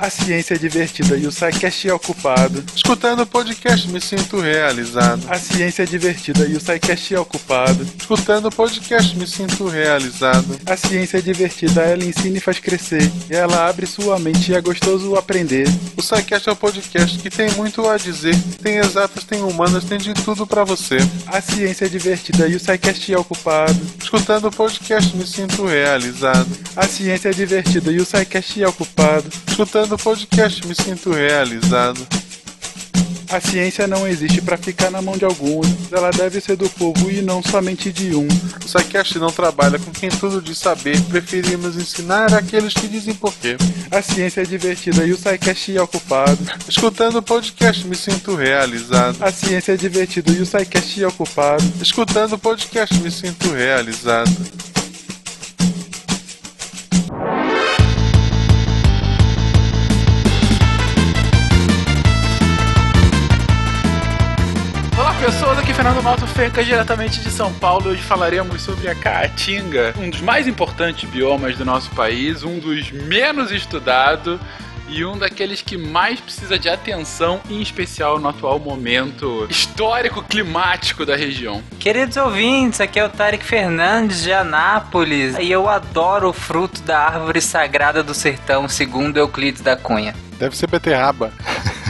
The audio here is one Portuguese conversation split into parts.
A ciência é divertida e o SciCast é ocupado. Escutando o podcast me sinto realizado. A ciência é divertida e o SciCast é ocupado. Escutando o podcast me sinto realizado. A ciência é divertida, ela ensina e faz crescer. Ela abre sua mente e é gostoso aprender. O SciCast é um podcast que tem muito a dizer. Tem exatas, tem humanas, tem de tudo para você. A ciência é divertida e o SciCast é ocupado. Escutando o podcast me sinto realizado. A ciência é divertida e o SciCast é ocupado. Escutando o podcast me sinto realizado. A ciência não existe para ficar na mão de alguns, ela deve ser do povo e não somente de um. O SciCast não trabalha com quem tudo diz saber, preferimos ensinar aqueles que dizem porquê. A ciência é divertida e o SciCast é ocupado. Escutando o podcast me sinto realizado. A ciência é divertida e o SciCast é ocupado. Escutando o podcast me sinto realizado. Pessoas, aqui Fernando Malto Fenca, diretamente de São Paulo. Hoje falaremos sobre a Caatinga, um dos mais importantes biomas do nosso país, um dos menos estudados e um daqueles que mais precisa de atenção, em especial no atual momento histórico climático da região. Queridos ouvintes, aqui é o Tarek Fernandes de Anápolis e eu adoro o fruto da árvore sagrada do sertão, segundo Euclides da Cunha. Deve ser beterraba.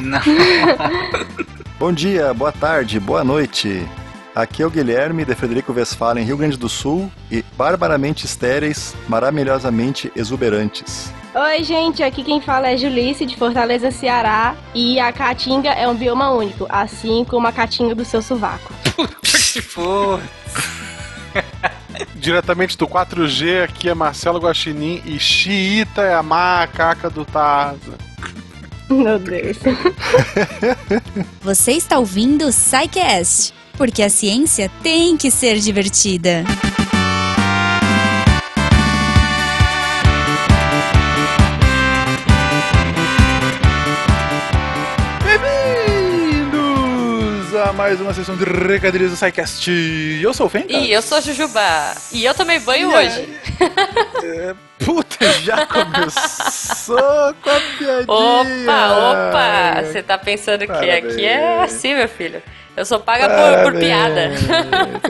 Não. Bom dia, boa tarde, boa noite. Aqui é o Guilherme de Frederico Westphalen, Rio Grande do Sul e barbaramente estéreis, maravilhosamente exuberantes. Oi, gente, aqui quem fala é Julice, de Fortaleza, Ceará. E a caatinga é um bioma único, assim como a caatinga do seu sovaco. Pô, Diretamente do 4G, aqui é Marcelo Guaxinim e Xiita é a macaca do Tarzan. Meu Deus. Você está ouvindo o SciCast, porque a ciência tem que ser divertida. Mais uma sessão de recadilhos do SciCast. Eu sou o Fenca. E eu sou a Jujuba. E eu tomei banho E hoje. É, puta, já começou com a piadinha. Opa, opa! Você tá pensando que Parabéns. aqui é assim, meu filho. Eu sou paga por, por piada.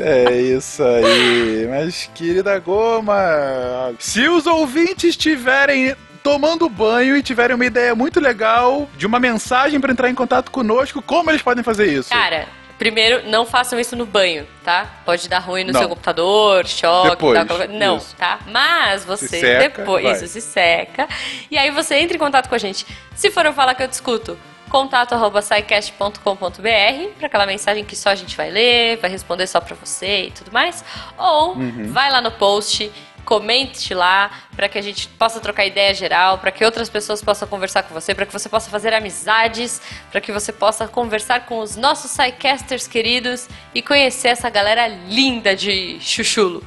É isso aí. Mas, querida Goma, se os ouvintes estiverem tomando banho e tiverem uma ideia muito legal de uma mensagem para entrar em contato conosco, como eles podem fazer isso? Cara, primeiro, não façam isso no banho, tá? Pode dar ruim no Não. seu computador, choque, Depois, tal, Não, isso. tá? Mas você Se seca, depois, vai. isso se seca. E aí você entra em contato com a gente. Se for eu falar que eu discuto, contato arroba scicast.com.br para aquela mensagem que só a gente vai ler, vai responder só pra você e tudo mais. Ou Uhum. vai lá no post, comente lá para que a gente possa trocar ideia geral, para que outras pessoas possam conversar com você, para que você possa fazer amizades, para que você possa conversar com os nossos sidecasters queridos e conhecer essa galera linda de chuchulo.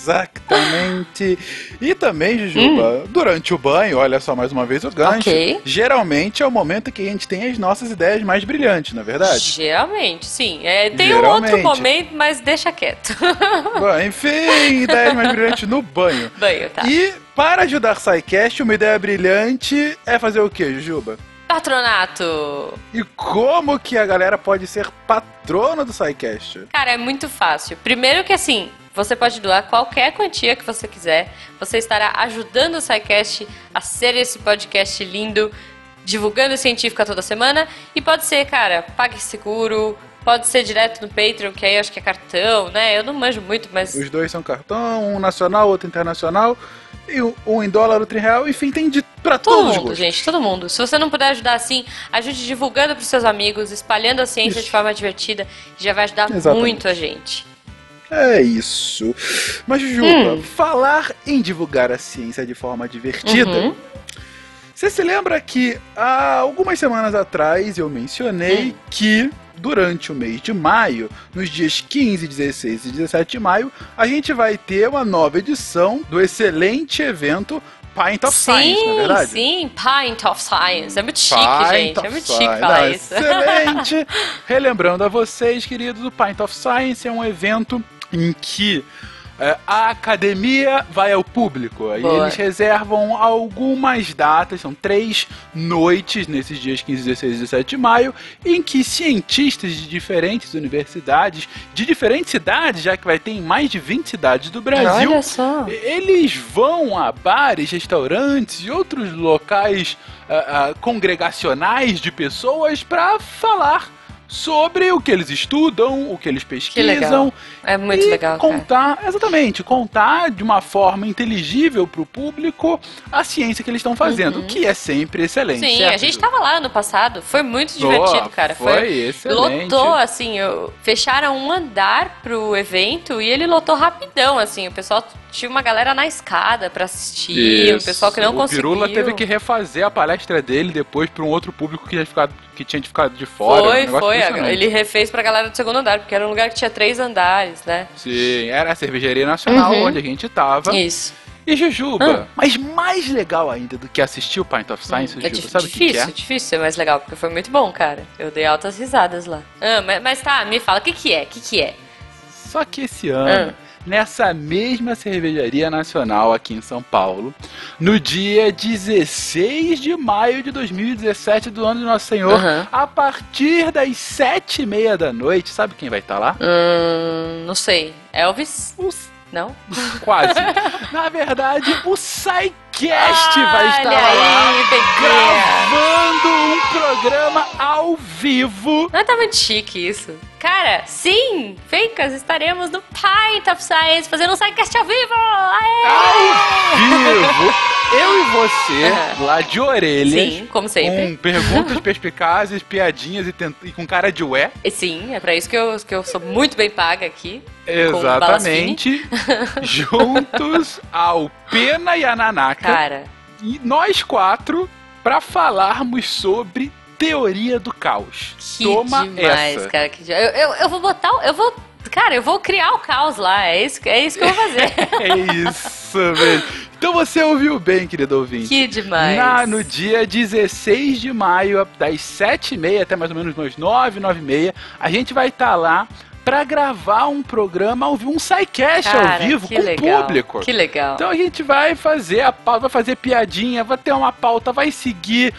Exatamente. E também, Jujuba, durante o banho, olha só mais uma vez o gancho. Hum. Ok. Geralmente é o momento que a gente tem as nossas ideias mais brilhantes, não é verdade? Geralmente, sim. É, tem um Geralmente. outro momento, mas deixa quieto. Bom, enfim, ideias mais brilhantes no banho. banho, tá? E para ajudar SciCast, uma ideia brilhante é fazer o quê, Jujuba? Patronato. E como que a galera pode ser patrono do SciCast? Cara, é muito fácil. Primeiro que assim, você pode doar qualquer quantia que você quiser. Você estará ajudando o SciCast a ser esse podcast lindo, divulgando científica toda semana. E pode ser, cara, pague seguro, pode ser direto no Patreon, que aí eu acho que é cartão, né? Eu não manjo muito, mas. Os dois são cartão, um nacional, outro internacional, e um- em dólar, outro em real, enfim, tem de pra Todo todos os mundo, gostos. gente, todo mundo. Se você não puder ajudar assim, ajude divulgando pros seus amigos, espalhando a ciência Isso. de forma divertida, já vai ajudar Exatamente. muito a gente. É isso. Mas, Jujuba, falar em divulgar a ciência de forma divertida. Uhum. Você se lembra que há algumas semanas atrás eu mencionei que durante o mês de maio, nos dias 15, 16 e 17 de maio, a gente vai ter uma nova edição do excelente evento Pint of Science, não é verdade? Sim, Pint of Science. É muito chique, Pint gente. É muito Science. chique falar Não, isso. Excelente! Relembrando a vocês, queridos, o Pint of Science é um evento em que É, a academia vai ao público. E eles reservam algumas datas, são três noites nesses dias 15, 16 e 17 de maio, em que cientistas de diferentes universidades, de diferentes cidades, já que vai ter em mais de 20 cidades do Brasil, eles vão a bares, restaurantes e outros locais ah, ah, congregacionais de pessoas para falar sobre o que eles estudam, o que eles pesquisam. legal. É muito e legal, cara. contar, exatamente, contar de uma forma inteligível pro público a ciência que eles estão fazendo, que é sempre excelente. Uhum. Sim, certo, a gente Ju? tava lá ano passado, foi muito divertido, cara. foi excelente. Lotou, assim, eu- fecharam um andar pro evento e ele lotou rapidão, assim. O pessoal tinha uma galera na escada pra assistir, o pessoal que não o conseguiu. Pirula teve que refazer a palestra dele depois para um outro público que, tinha ficado, que tinha ficado de fora. um Foi, negócio foi. Ele refez pra galera do segundo andar, porque era um lugar que tinha três andares, né? Sim, era a cervejaria nacional Uhum. onde a gente tava. Isso. E Jujuba, Ah. mas mais legal ainda do que assistir o Pint of Science, É Jujuba, dif- sabe o que que, difícil, é? difícil ser mais legal, porque foi muito bom, cara. Eu dei altas risadas lá. Ah, mas, mas tá, me fala, o que que é? O que que é? Só que esse ano, Ah. Nessa mesma cervejaria nacional aqui em São Paulo, no dia 16 de maio de 2017 do ano de Nosso Senhor, Aham. a partir das sete e meia da noite, sabe quem vai estar lá? Hum, não sei. Elvis? Os- Não? Quase. Na verdade, o SciCast vai estar lá. peguei. Gravando um programa ao vivo. Não tá muito chique isso. Cara, sim! Fencas, estaremos no Pint of Science fazendo um sidecast ao vivo! Aê! Ao vivo. Eu e você, Aham. lá de orelhas. Sim, como sempre. Com perguntas perspicazes, piadinhas e, tent- e com cara de ué. Sim, é pra isso que eu, que eu sou muito bem paga aqui. Exatamente. juntos ao Pena e a Nanaka. Cara, E nós quatro pra falarmos sobre teoria do caos. que Toma demais, essa. cara. Que eu, eu, eu vou botar. o- Eu vou. Cara, eu vou criar o caos lá. É isso, é isso que eu vou fazer. É isso mesmo. Então você ouviu bem, querido ouvinte. que demais. Na, no dia 16 de maio, das 7h30 até mais ou menos umas 9, 9h30, a gente vai estar lá pra gravar um programa ao vivo, um SciCast ao vivo que com o legal, público. Que legal. Então a gente vai fazer a pauta, vai fazer piadinha, vai ter uma pauta, vai seguir,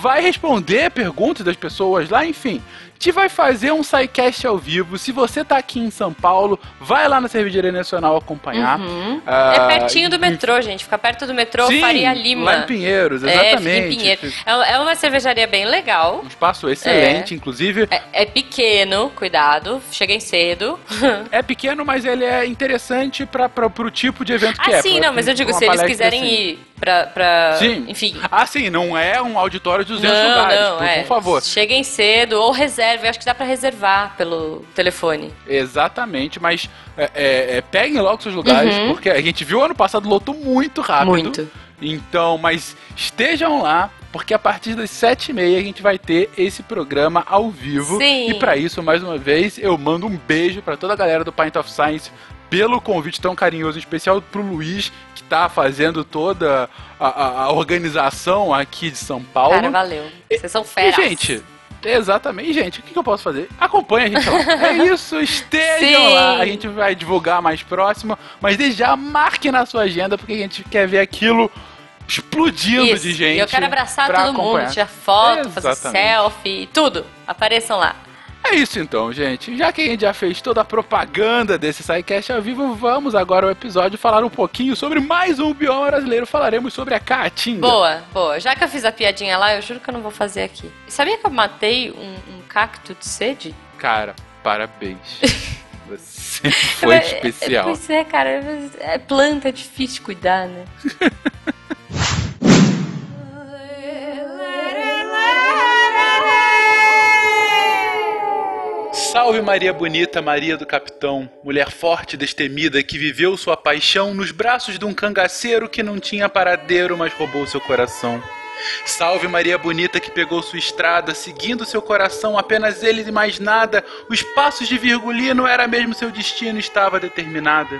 vai responder perguntas das pessoas lá, enfim. Gente vai fazer um SciCast ao vivo. Se você tá aqui em São Paulo, vai lá na Cervejaria Nacional acompanhar. Uhum. Ah, é pertinho do e- metrô, gente. Fica perto do metrô Sim, Faria Lima. lá em Pinheiros, É, exatamente. em Pinheiro. É, é uma cervejaria bem legal. Um espaço excelente, inclusive. É, é pequeno, cuidado. Cheguem cedo. É pequeno, mas ele é interessante para pro tipo de evento que ah, é. sim, pra- não, mas eu digo, se eles quiserem assim. ir pra, pra. Sim. Enfim. Ah, sim, não é um auditório de 200 Não, lugares, não, por, é. por favor. Cheguem cedo ou reserve. Eu acho que dá pra reservar pelo telefone. Exatamente, mas é, é, é, peguem logo seus lugares, Uhum. porque a gente viu ano passado lotou muito rápido. Muito. Então, mas estejam lá, porque a partir das sete e meia a gente vai ter esse programa ao vivo. Sim. E para isso, mais uma vez, eu mando um beijo para toda a galera do Pint of Science pelo convite tão carinhoso, em especial pro Luiz, que tá fazendo toda a, a- a organização aqui de São Paulo. Cara, valeu. Vocês são E, feras. gente, exatamente, gente, o que, eu posso fazer? Acompanhe a gente lá. É isso, estejam Sim. lá. A gente vai divulgar mais próximo, mas desde já marque na sua agenda, porque a gente quer ver aquilo explodindo Isso. de gente. E eu quero abraçar todo acompanhar. mundo, tirar foto, fazer Exatamente. selfie, tudo. Apareçam lá. É isso então, gente. Já que a gente já fez toda a propaganda desse SciCast ao vivo, vamos agora ao episódio falar um pouquinho sobre mais um bioma brasileiro. Falaremos sobre a caatinga. Boa, boa. Já que eu fiz a piadinha lá, eu juro que eu não vou fazer aqui. Sabia que eu matei um, um cacto de sede? Cara, parabéns. Você foi especial. Pois é, cara. É planta, é difícil de cuidar, né? Salve Maria Bonita, Maria do Capitão, mulher forte e destemida que viveu sua paixão nos braços de um cangaceiro que não tinha paradeiro, mas roubou seu coração. Salve Maria Bonita que pegou sua estrada, seguindo seu coração, apenas ele e mais nada, os passos de Virgulino era mesmo seu destino, estava determinada.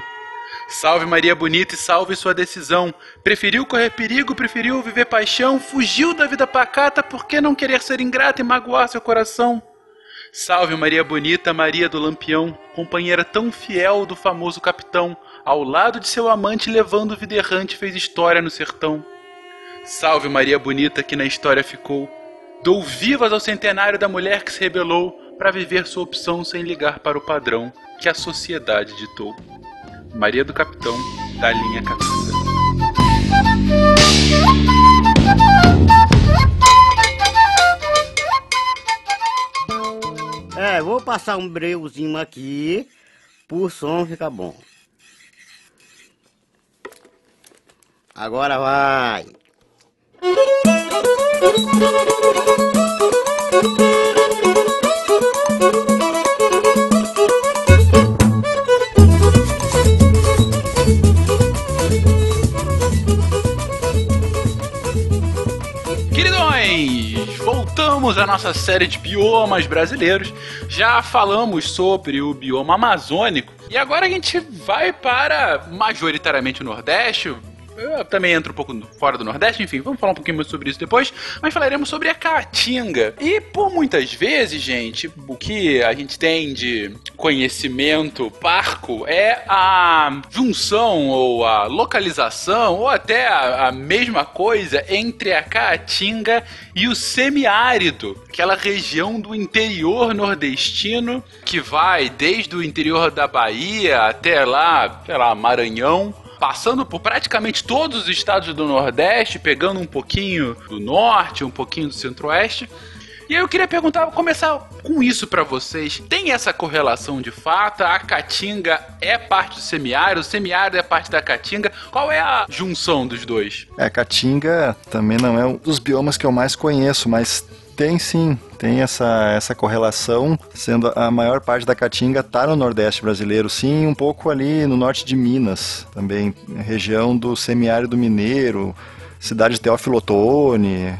Salve Maria Bonita e salve sua decisão. Preferiu correr perigo, preferiu viver paixão, fugiu da vida pacata, por que não querer ser ingrata e magoar seu coração? Salve Maria Bonita, Maria do Lampião, companheira tão fiel do famoso capitão, ao lado de seu amante levando vida errante fez história no sertão. Salve Maria Bonita que na história ficou. Dou vivas ao centenário da mulher que se rebelou para viver sua opção sem ligar para o padrão que a sociedade ditou. Maria do Capitão, da linha Capitã. É, vou passar um breuzinho aqui, por som ficar bom. Agora vai. Queridões, voltamos à nossa série de biomas brasileiros. Já falamos sobre o bioma amazônico e agora a gente vai para majoritariamente o Nordeste, eu também entro um pouco fora do Nordeste, enfim, vamos falar um pouquinho mais sobre isso depois, mas falaremos sobre a Caatinga. E por muitas vezes, gente, o que a gente tem de conhecimento parco é a junção ou a localização ou até a, a mesma coisa entre a Caatinga e o semiárido, aquela região do interior nordestino que vai desde o interior da Bahia até lá, sei lá, Maranhão passando por praticamente todos os estados do Nordeste, pegando um pouquinho do Norte, um pouquinho do Centro-Oeste. E aí eu queria perguntar, começar com isso para vocês. Tem essa correlação de fato? A Caatinga é parte do semiárido, o semiárido é parte da Caatinga. Qual é a junção dos dois? É, a Caatinga também não é um dos biomas que eu mais conheço, mas tem sim, tem essa, essa correlação, sendo a maior parte da caatinga está no Nordeste brasileiro, sim, um pouco ali no norte de Minas, também, região do semiárido mineiro, cidade de Teófilo Otoni,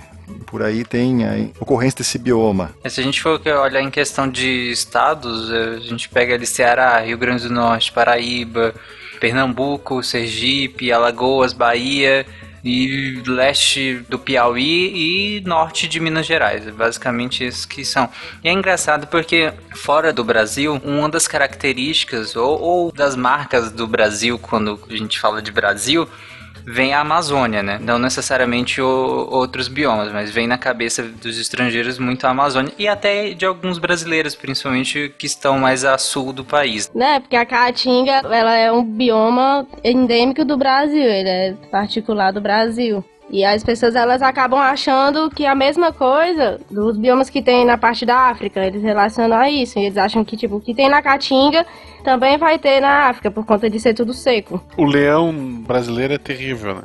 por aí tem a ocorrência desse bioma. Se a gente for olhar em questão de estados, a gente pega ali Ceará, Rio Grande do Norte, Paraíba, Pernambuco, Sergipe, Alagoas, Bahia, e leste do Piauí e norte de Minas Gerais. Basicamente esses que são. E é engraçado porque fora do Brasil, uma das características ou, ou das marcas do Brasil, quando a gente fala de Brasil, vem a Amazônia, né? Não necessariamente o, outros biomas, mas vem na cabeça dos estrangeiros muito a Amazônia e até de alguns brasileiros, principalmente que estão mais a sul do país. Né, porque a caatinga, ela é um bioma endêmico do Brasil, ele é particular do Brasil. E as pessoas elas acabam achando que a mesma coisa dos biomas que tem na parte da África, eles relacionam a isso. E eles acham que tipo o que tem na Caatinga também vai ter na África por conta de ser tudo seco. O leão brasileiro é terrível, né?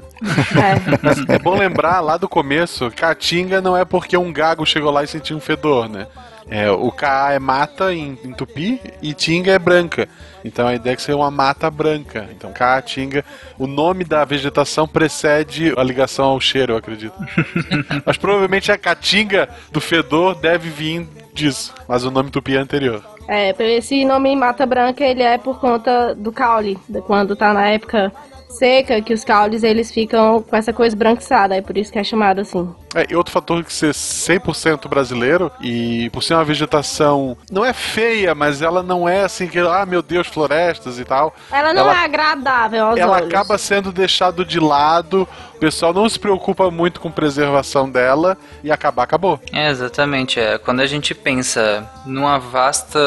É. é bom lembrar lá do começo, Caatinga não é porque um gago chegou lá e sentiu um fedor, né? É, o Ka é mata em, em, tupi e Tinga é branca. Então a ideia é que seja uma mata branca. Então Caatinga, o nome da vegetação precede a ligação ao cheiro, eu acredito. Mas provavelmente a Caatinga do fedor deve vir disso, mas o nome tupi é anterior. É, esse nome Mata Branca ele é por conta do caule, quando tá na época seca, que os caules eles ficam com essa coisa branquiçada, é por isso que é chamado assim. É, e outro fator que ser 100% brasileiro e por ser uma vegetação não é feia, mas ela não é assim que, ah, meu Deus, florestas e tal. Ela não ela, é agradável aos Ela olhos. acaba sendo deixado de lado, o pessoal não se preocupa muito com preservação dela e acabar acabou. É, exatamente, é. Quando a gente pensa numa vasta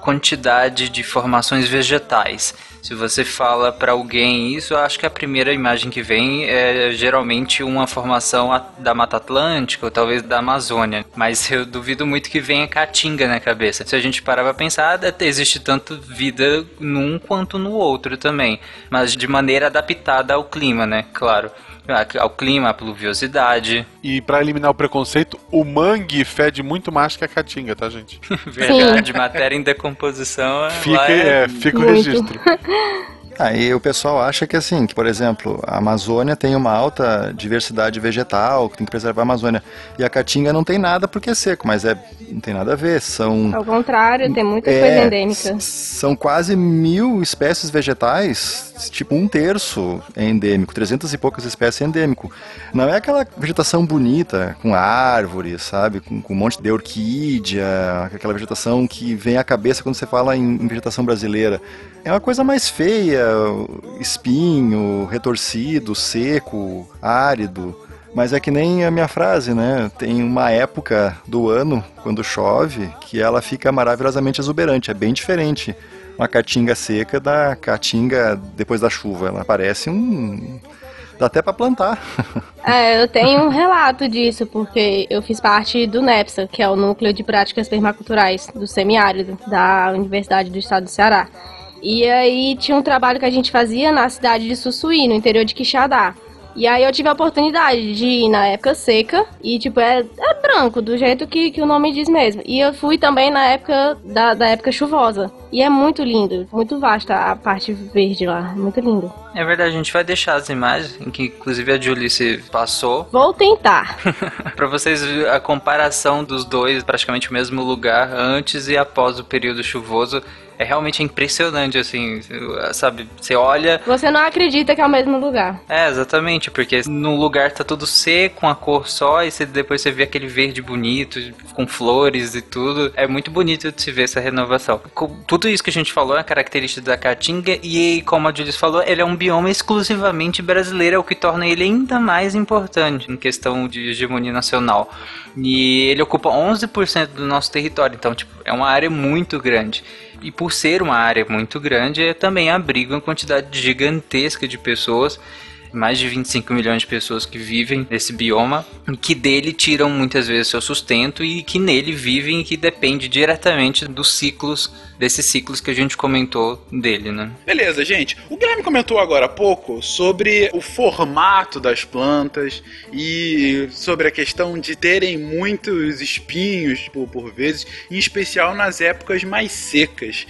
quantidade de formações vegetais, se você fala para alguém isso, acho que a primeira imagem que vem é geralmente uma formação da Mata Atlântica ou talvez da Amazônia. Mas eu duvido muito que venha Caatinga na cabeça. Se a gente parar pra pensar, existe tanto vida num quanto no outro também. Mas de maneira adaptada ao clima, né? Claro ao clima, à pluviosidade. E para eliminar o preconceito, o mangue fede muito mais que a caatinga, tá, gente? Verdade, matéria em decomposição. Fica, é, é, fica o registro. Aí o pessoal acha que assim, que por exemplo, a Amazônia tem uma alta diversidade vegetal, que tem que preservar a Amazônia. E a Caatinga não tem nada porque é seco, mas é, não tem nada a ver. São. Ao contrário, tem muita É, coisa endêmica. São quase mil espécies vegetais, tipo um terço é endêmico, 300 e poucas espécies é endêmico. Não é aquela vegetação bonita, com árvores, sabe, com, com um monte de orquídea, aquela vegetação que vem à cabeça quando você fala em, em vegetação brasileira. É uma coisa mais feia, espinho, retorcido, seco, árido. Mas é que nem a minha frase, né? Tem uma época do ano, quando chove, que ela fica maravilhosamente exuberante. É bem diferente uma caatinga seca da caatinga depois da chuva. Ela parece um. dá até pra plantar. É, eu tenho um relato disso, porque eu fiz parte do NEPSA, que é o Núcleo de Práticas Permaculturais do Semiárido, da Universidade do Estado do Ceará. E aí tinha um trabalho que a gente fazia na cidade de Sussuí, no interior de Quixadá. E aí eu tive a oportunidade de ir na época seca, e tipo, é, é branco, do jeito que, que o nome diz mesmo. E eu fui também na época da, da época chuvosa. E é muito lindo, muito vasta a parte verde lá, muito lindo. É verdade, a gente vai deixar as imagens, em que inclusive a Julie se passou, Vou tentar. Pra vocês verem a comparação dos dois, praticamente o mesmo lugar, antes e após o período chuvoso. É realmente impressionante, assim, sabe? Você olha. Você não acredita que é o mesmo lugar. É, exatamente, porque no lugar tá tudo seco, uma cor só, e você, depois você vê aquele verde bonito, com flores e tudo. É muito bonito de se ver essa renovação. Tudo isso que a gente falou é característica da Caatinga, e como a Julius falou, ele é um bioma exclusivamente brasileiro, é o que torna ele ainda mais importante em questão de hegemonia nacional. E ele ocupa 11% do nosso território, então, tipo, é uma área muito grande. E por ser uma área muito grande, é também abriga uma quantidade gigantesca de pessoas, mais de 25 milhões de pessoas que vivem nesse bioma, que dele tiram muitas vezes seu sustento e que nele vivem e que depende diretamente dos ciclos, desses ciclos que a gente comentou dele, né? Beleza, gente. O Guilherme comentou agora há pouco sobre o formato das plantas e sobre a questão de terem muitos espinhos por, por vezes, em especial nas épocas mais secas.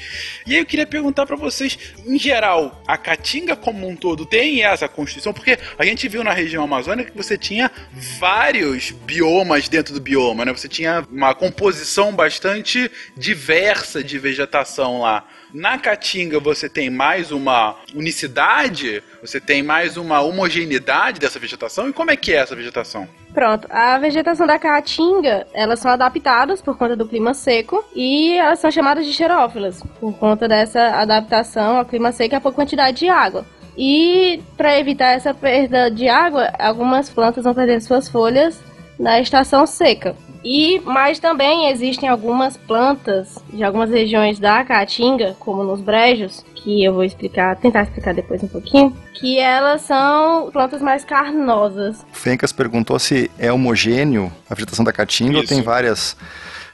E aí eu queria perguntar pra vocês, em geral, a caatinga como um todo tem essa constituição? Porque a gente viu na região amazônica que você tinha vários biomas dentro do bioma, né? Você tinha uma composição bastante diversa de vegetação lá. Na Caatinga você tem mais uma unicidade, você tem mais uma homogeneidade dessa vegetação. E como é que é essa vegetação? Pronto, a vegetação da caatinga, elas são adaptadas por conta do clima seco e elas são chamadas de xerófilas, por conta dessa adaptação ao clima seco e a pouca quantidade de água. E para evitar essa perda de água, algumas plantas vão perder suas folhas na estação seca. E mas também existem algumas plantas de algumas regiões da caatinga, como nos brejos, que eu vou explicar, tentar explicar depois um pouquinho, que elas são plantas mais carnosas. O Fencas perguntou se é homogêneo a vegetação da caatinga ou Isso. tem várias,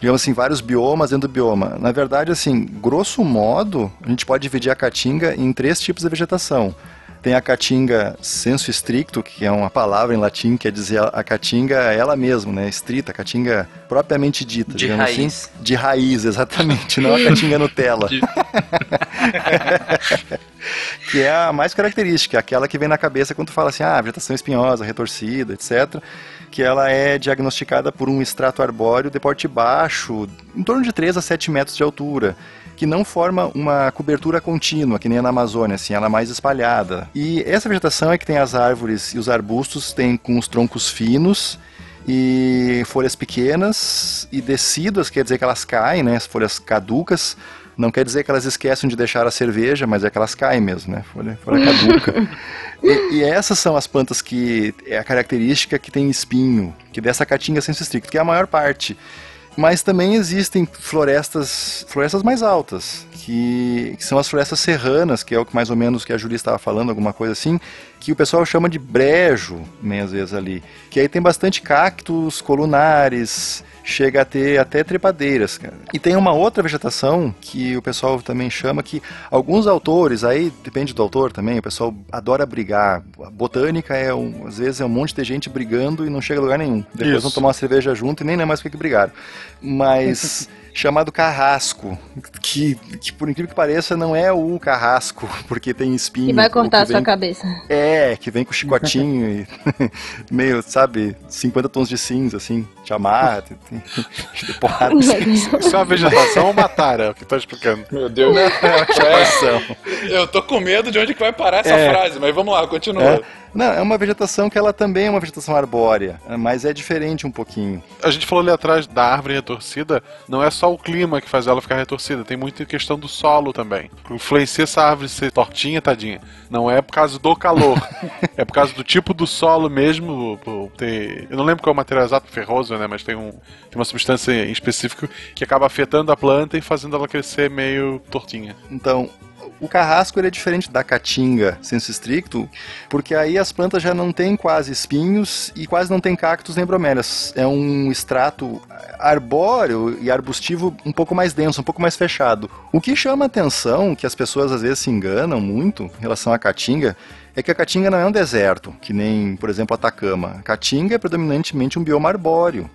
digamos assim, vários biomas dentro do bioma. Na verdade, assim, grosso modo, a gente pode dividir a caatinga em três tipos de vegetação. Tem a caatinga sensu stricto, que é uma palavra em latim, quer dizer a caatinga ela mesma, né? Estrita, a caatinga propriamente dita, De digamos raiz. assim. De raiz, exatamente, não a caatinga Nutella. De- que é a mais característica, aquela que vem na cabeça quando tu fala assim, ah, vegetação espinhosa, retorcida, etc. Que ela é diagnosticada por um extrato arbóreo de porte baixo, em torno de 3 a 7 metros de altura, que não forma uma cobertura contínua, que nem a na Amazônia, assim, ela é mais espalhada. E essa vegetação é que tem as árvores e os arbustos, tem com os troncos finos, e folhas pequenas e decíduas, quer dizer que elas caem, né? As folhas caducas. Não quer dizer que elas esquecem de deixar a cerveja, mas é que elas caem mesmo, né? Folha, folha caduca. e, e essas são as plantas que é a característica que tem espinho, que dessa caatinga senso estricto, que é a maior parte. Mas também existem florestas, florestas mais altas, que, que são as florestas serranas, que é o que mais ou menos que a Júlia estava falando, alguma coisa assim, que o pessoal chama de brejo, né, às vezes ali. Que aí tem bastante cactos, colunares, chega a ter até trepadeiras, cara. E tem uma outra vegetação que o pessoal também chama que alguns autores, aí depende do autor também, o pessoal adora brigar. A botânica é um, às vezes é um monte de gente brigando e não chega a lugar nenhum. Depois Isso. vão tomar uma cerveja junto e nem lembra mais o que que brigaram. Mas chamado carrasco, que, que por incrível que pareça não é o carrasco, porque tem espinho. E vai cortar a vem, sua cabeça. É, que vem com chicotinho e meio, sabe, 50 tons de cinza, assim, te amarra, tem, tem porrada. Isso é uma vegetação ou uma tara, é o que tô explicando. Meu Deus. Não, é vegetação. Eu tô com medo de onde que vai parar essa É. frase, mas vamos lá, continua. É. Não, é uma vegetação que ela também é uma vegetação arbórea, mas é diferente um pouquinho. A gente falou ali atrás da árvore retorcida, não é só o clima que faz ela ficar retorcida, tem muita questão do solo também. Influencia essa árvore ser tortinha, tadinha. Não é por causa do calor, é por causa do tipo do solo mesmo. ter- Eu não lembro qual é o material exato, ferroso, né? Mas tem, um, tem uma substância em específico que acaba afetando a planta e fazendo ela crescer meio tortinha. Então, o carrasco é diferente da caatinga, senso estricto, porque aí as plantas já não têm quase espinhos e quase não tem cactos nem bromélias. É um extrato arbóreo e arbustivo um pouco mais denso, um pouco mais fechado. O que chama atenção, que as pessoas às vezes se enganam muito em relação à caatinga, é que a caatinga não é um deserto, que nem, por exemplo, Atacama. A caatinga é predominantemente um bioma arbóreo.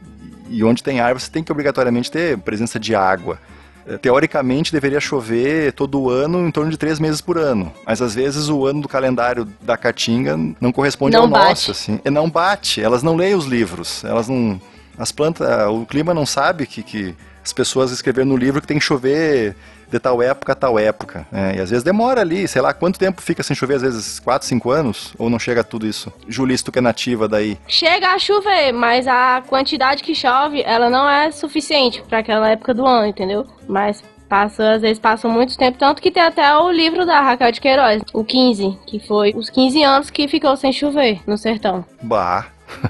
E onde tem árvore, você tem que obrigatoriamente ter presença de água. Eh, Teoricamente deveria chover todo ano em torno de três meses por ano, mas às vezes o ano do calendário da Caatinga não corresponde Não ao bate. nosso, assim. E não bate, elas não leem os livros, elas não, as plantas, o clima não sabe que, que as pessoas escreveram no livro que tem que chover de tal época a tal época, né? e às vezes demora ali, sei lá, quanto tempo fica sem chover, às vezes 4, 5 anos, ou não chega a tudo isso? Julice, tu que é nativa daí, Chega a chover, mas a quantidade que chove, ela não é suficiente para aquela época do ano, entendeu? Mas passa, às vezes passa muito tempo, tanto que tem até o livro da Raquel de Queiroz, o 15, que foi os 15 anos que ficou sem chover no sertão. bah,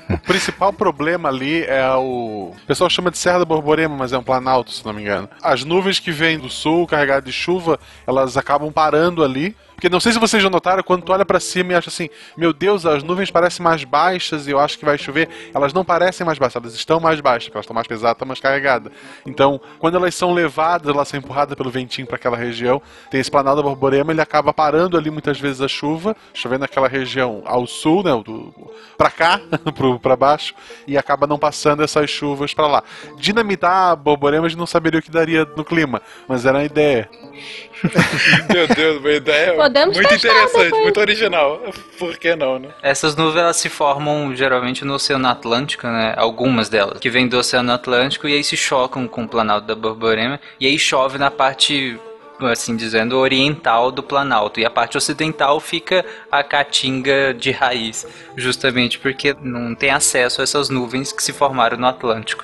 O principal problema ali é o. O pessoal chama de Serra da Borborema, mas é um planalto, se não me engano. As nuvens que vêm do sul, carregadas de chuva, elas acabam parando ali. Porque não sei se vocês já notaram, quando tu olha pra cima e acha assim, meu Deus, as nuvens parecem mais baixas e eu acho que vai chover. Elas não parecem mais baixas, elas estão mais baixas, porque elas estão mais pesadas, estão mais carregadas. Então, quando elas são levadas, elas são empurradas pelo ventinho para aquela região, tem esse planalto Borborema, ele acaba parando ali muitas vezes a chuva, chovendo naquela região ao sul, né, do, pra cá, pro, pra baixo, e acaba não passando essas chuvas pra lá. Dinamitar a Borborema a gente não saberia o que daria no clima, mas era a ideia. Meu Deus, uma ideia Podemos muito interessante, depois. muito original. Por que não, né? Essas nuvens elas se formam geralmente no Oceano Atlântico, né? Algumas delas, que vêm do Oceano Atlântico e aí se chocam com o Planalto da Borborema e aí chove na parte assim dizendo oriental do Planalto e a parte ocidental fica a caatinga de raiz, justamente porque não tem acesso a essas nuvens que se formaram no Atlântico.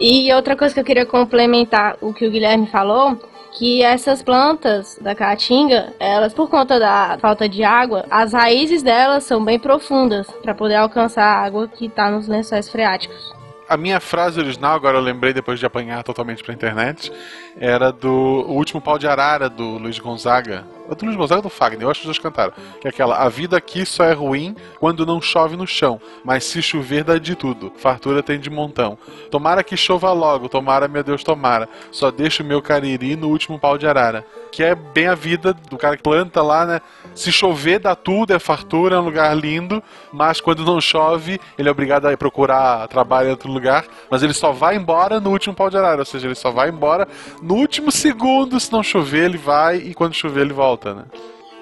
E outra coisa que eu queria complementar o que o Guilherme falou, que essas plantas da caatinga, elas por conta da falta de água, as raízes delas são bem profundas para poder alcançar a água que está nos lençóis freáticos. A minha frase original, agora eu lembrei depois de apanhar totalmente pra internet, era do O Último Pau de Arara, do Luiz Gonzaga. É do Luiz Gonzaga ou do Fagner? Eu acho que os dois cantaram. Que é aquela, a vida aqui só é ruim quando não chove no chão, mas se chover dá de tudo, fartura tem de montão. Tomara que chova logo, tomara, meu Deus, tomara, só deixa o meu cariri no último pau de arara. Que é bem a vida do cara que planta lá, né? Se chover dá tudo, é fartura, é um lugar lindo, mas quando não chove, ele é obrigado a ir procurar trabalho em outro lugar, mas ele só vai embora no último pau de arara, ou seja, ele só vai embora no último segundo, se não chover ele vai e quando chover ele volta, né?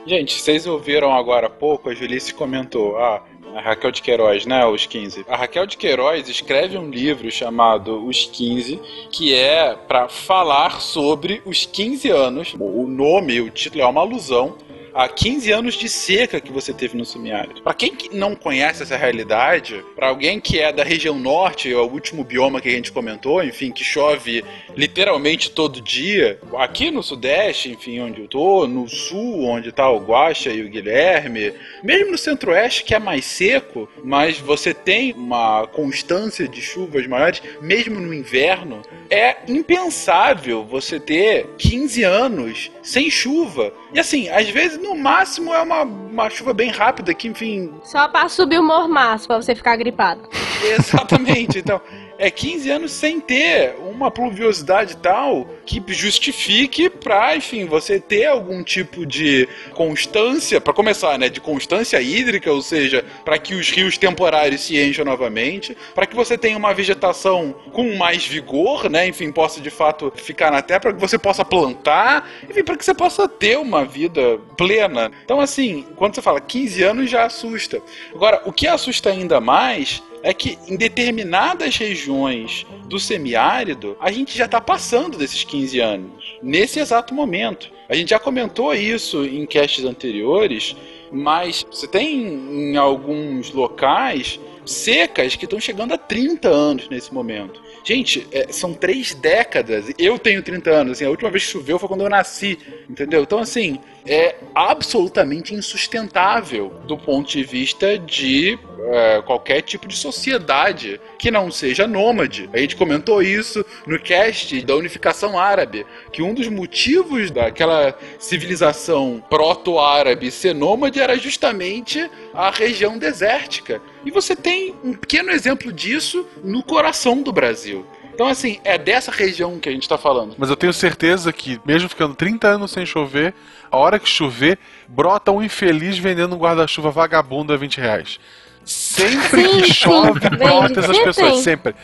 Gente, vocês ouviram agora há pouco, a Julice comentou, ah, a Raquel de Queiroz, né, os 15. A Raquel de Queiroz escreve um livro chamado Os 15, que é para falar sobre os 15 anos. O nome, o título é uma alusão a 15 anos de seca que você teve no semiárido. Para quem que não conhece essa realidade, para alguém que é da região norte, é o último bioma que a gente comentou, enfim, que chove literalmente todo dia, aqui no sudeste, enfim, onde eu tô, no sul, onde tá o Guaxa e o Guilherme, mesmo no centro-oeste que é mais seco, mas você tem uma constância de chuvas maiores, mesmo no inverno, é impensável você ter 15 anos sem chuva. E assim, às vezes no máximo é uma, uma chuva bem rápida que, enfim, Só para subir o mormaço, para você ficar gripado. Exatamente. Então, é 15 anos sem ter uma uma pluviosidade tal que justifique para, enfim, você ter algum tipo de constância, para começar, né, de constância hídrica, ou seja, para que os rios temporários se encham novamente, para que você tenha uma vegetação com mais vigor, né, enfim, possa de fato ficar na terra, para que você possa plantar, enfim, para que você possa ter uma vida plena. Então, assim, quando você fala 15 anos já assusta. Agora, o que assusta ainda mais é que em determinadas regiões do semiárido, a gente já está passando desses 15 anos, nesse exato momento. A gente já comentou isso em castes anteriores, mas você tem em alguns locais secas que estão chegando a 30 anos nesse momento. Gente, é, são três décadas. Eu tenho 30 anos, assim, a última vez que choveu foi quando eu nasci, entendeu? Então, assim, é absolutamente insustentável do ponto de vista de é, qualquer tipo de sociedade que não seja nômade. A gente comentou isso no cast da unificação árabe, que um dos motivos daquela civilização proto-árabe ser nômade era justamente a região desértica. E você tem um pequeno exemplo disso no coração do Brasil. Então, assim, é dessa região que a gente está falando. Mas eu tenho certeza que, mesmo ficando 30 anos sem chover, a hora que chover, brota um infeliz vendendo um guarda-chuva vagabundo a 20 reais. Sempre Sim, que chove, sim, brota essas pessoas. tem. Sempre.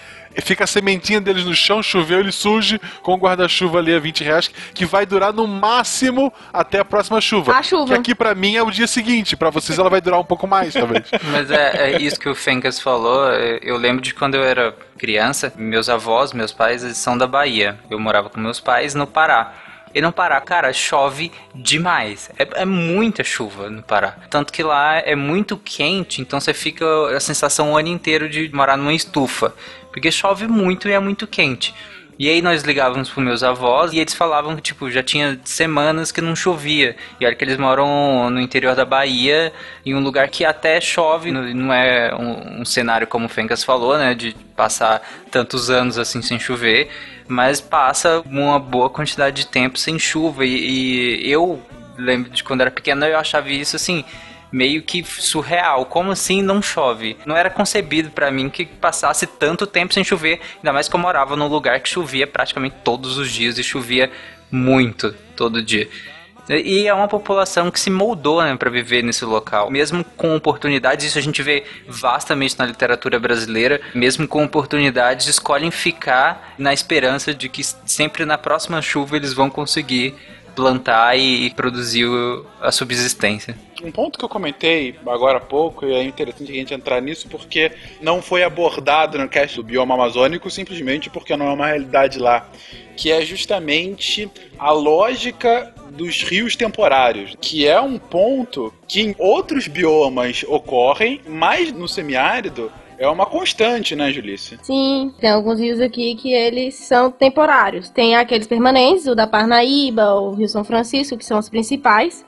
Fica a sementinha deles no chão, choveu, ele surge com o guarda-chuva ali a 20 reais, que vai durar no máximo até a próxima chuva. A chuva. Que aqui pra mim é o dia seguinte, pra vocês ela vai durar um pouco mais, talvez. Mas é, é isso que o Fencas falou. Eu lembro de quando eu era criança, meus avós, meus pais, eles são da Bahia. Eu morava com meus pais no Pará. E no Pará, cara, chove demais. É, é muita chuva no Pará. Tanto que lá é muito quente, então você fica a sensação o ano inteiro de morar numa estufa. Porque chove muito e é muito quente. E aí nós ligávamos pros meus avós e eles falavam que, tipo, já tinha semanas que não chovia. E olha que eles moram no interior da Bahia, em um lugar que até chove, não não é um, um cenário como o Fencas falou, né, de passar tantos anos assim sem chover, mas passa uma boa quantidade de tempo sem chuva. E, e eu lembro de quando era pequeno, eu achava isso assim meio que surreal. Como assim não chove? Não era concebido pra mim que passasse tanto tempo sem chover, ainda mais que eu morava num lugar que chovia praticamente todos os dias e chovia muito todo dia. E é uma população que se moldou né, para viver nesse local. Mesmo com oportunidades, isso a gente vê vastamente na literatura brasileira, mesmo com oportunidades, escolhem ficar na esperança de que sempre na próxima chuva eles vão conseguir plantar e produzir a subsistência. Um ponto que eu comentei agora há pouco, e é interessante a gente entrar nisso, porque não foi abordado no cast do bioma amazônico, simplesmente porque não é uma realidade lá. Que é justamente a lógica dos rios temporários, que é um ponto que em outros biomas ocorrem, mas no semiárido é uma constante, né, Julice? Sim, tem alguns rios aqui que eles são temporários. Tem aqueles permanentes, o da Parnaíba, o Rio São Francisco, que são os principais.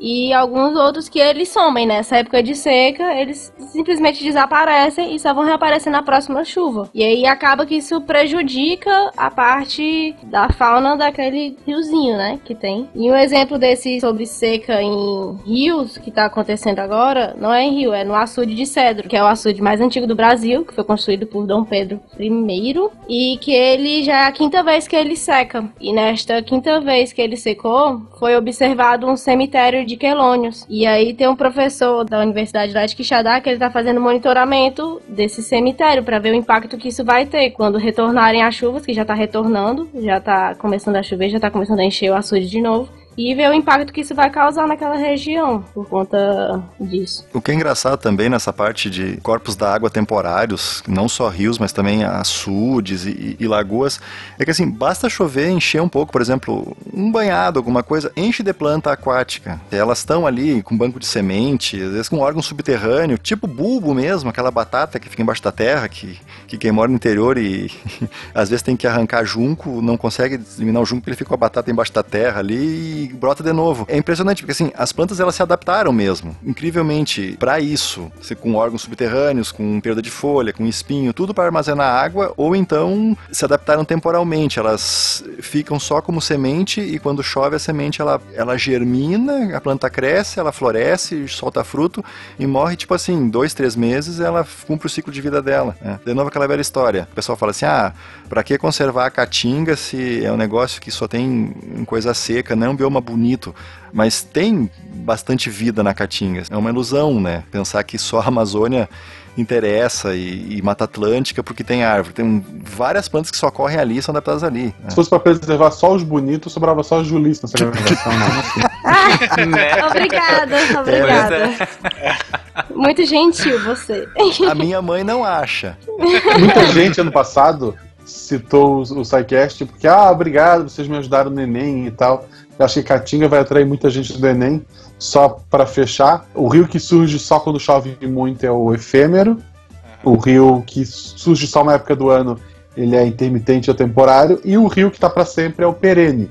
E alguns outros que eles somem nessa época de seca, eles simplesmente desaparecem e só vão reaparecer na próxima chuva. E aí acaba que isso prejudica a parte da fauna daquele riozinho, né, que tem. E um exemplo desse sobre seca em rios que tá acontecendo agora, não é em rio, é no açude de Cedro, que é o açude mais antigo do Brasil, que foi construído por Dom Pedro I, e que ele já é a quinta vez que ele seca. E nesta quinta vez que ele secou, foi observado um cemitério de quelônios. E aí tem um professor da Universidade lá de Quixadá que ele tá fazendo monitoramento desse cemitério para ver o impacto que isso vai ter quando retornarem as chuvas, que já tá retornando, já tá começando a chover, já tá começando a encher o açude de novo. E ver o impacto que isso vai causar naquela região por conta disso. O que é engraçado também nessa parte de corpos da água temporários, não só rios, mas também açudes e, e lagoas, é que assim, basta chover, encher um pouco, por exemplo, um banhado, alguma coisa, enche de planta aquática. Elas estão ali com banco de semente, às vezes com órgão subterrâneo, tipo bulbo mesmo, aquela batata que fica embaixo da terra, que, que quem mora no interior e às vezes tem que arrancar junco, não consegue eliminar o junco porque ele fica com a batata embaixo da terra ali brota de novo. É impressionante, porque assim, as plantas elas se adaptaram mesmo, incrivelmente, para isso. Com órgãos subterrâneos, com perda de folha, com espinho, tudo para armazenar água, ou então se adaptaram temporalmente. Elas ficam só como semente e quando chove a semente ela, ela germina, a planta cresce, ela floresce, solta fruto e morre, tipo assim, dois, três meses ela cumpre o ciclo de vida dela. Né? De novo aquela velha história. O pessoal fala assim, ah, para que conservar a caatinga se é um negócio que só tem coisa seca, não é um bioma bonito? Mas tem bastante vida na caatinga. É uma ilusão, né? Pensar que só a Amazônia interessa e, e, Mata Atlântica porque tem árvore. Tem várias plantas que só correm ali e são adaptadas ali. Né? Se fosse para preservar só os bonitos, sobrava só os julistas nessa gravação. ah, obrigada, obrigada. É. Muito gentil você. A minha mãe não acha. Muita gente ano passado citou o, o SciCast porque, ah, obrigado, vocês me ajudaram no Enem e tal. Eu acho que Caatinga vai atrair muita gente do Enem. Só para fechar, o rio que surge só quando chove muito é o efêmero. O rio que surge só na época do ano, ele é intermitente ou temporário. E o rio que está para sempre é o perene.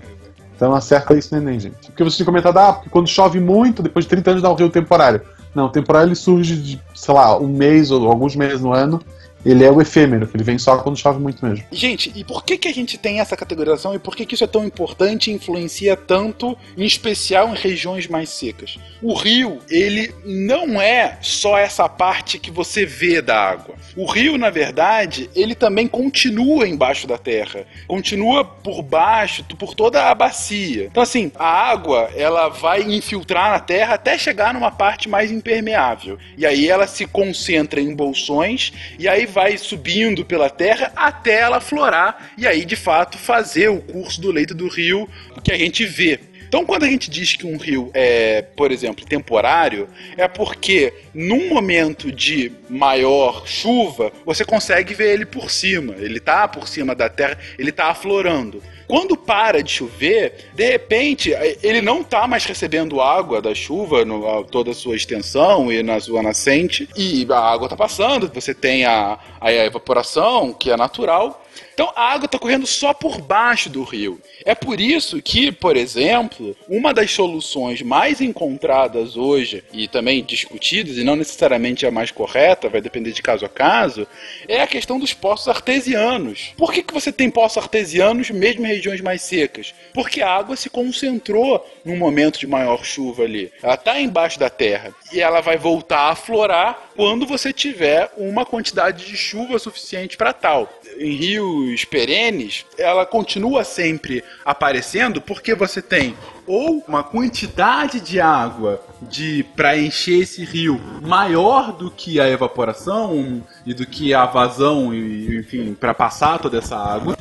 Então acerta isso no Enem, gente. Porque você tinha comentado, ah, porque quando chove muito, depois de 30 anos dá um rio temporário. Não, o temporário ele surge de, sei lá, um mês ou alguns meses no ano ele é o efêmero, que ele vem só quando chove muito mesmo. Gente, e por que, que a gente tem essa categorização e por que, que isso é tão importante e influencia tanto, em especial em regiões mais secas? O rio, ele não é só essa parte que você vê da água. O rio, na verdade, ele também continua embaixo da terra, continua por baixo, por toda a bacia. Então, assim, a água, ela vai infiltrar na terra até chegar numa parte mais impermeável. E aí ela se concentra em bolsões e aí vai subindo pela terra até ela florar e aí de fato fazer o curso do leito do rio que a gente vê. Então, quando a gente diz que um rio é, por exemplo, temporário, é porque num momento de maior chuva, você consegue ver ele por cima. Ele está por cima da terra, ele está aflorando. Quando para de chover, de repente, ele não está mais recebendo água da chuva no toda a sua extensão e na sua nascente, e a água está passando, você tem a, a evaporação, que é natural, então a água está correndo só por baixo do rio. É por isso que, por exemplo, uma das soluções mais encontradas hoje e também discutidas, e não necessariamente a mais correta, vai depender de caso a caso, é a questão dos poços artesianos. Por que, que você tem poços artesianos mesmo em regiões mais secas? Porque a água se concentrou num momento de maior chuva ali. Ela está embaixo da terra e ela vai voltar a aflorar quando você tiver uma quantidade de chuva suficiente para tal em rios perenes, ela continua sempre aparecendo porque você tem ou uma quantidade de água de para encher esse rio maior do que a evaporação e do que a vazão e enfim para passar toda essa água.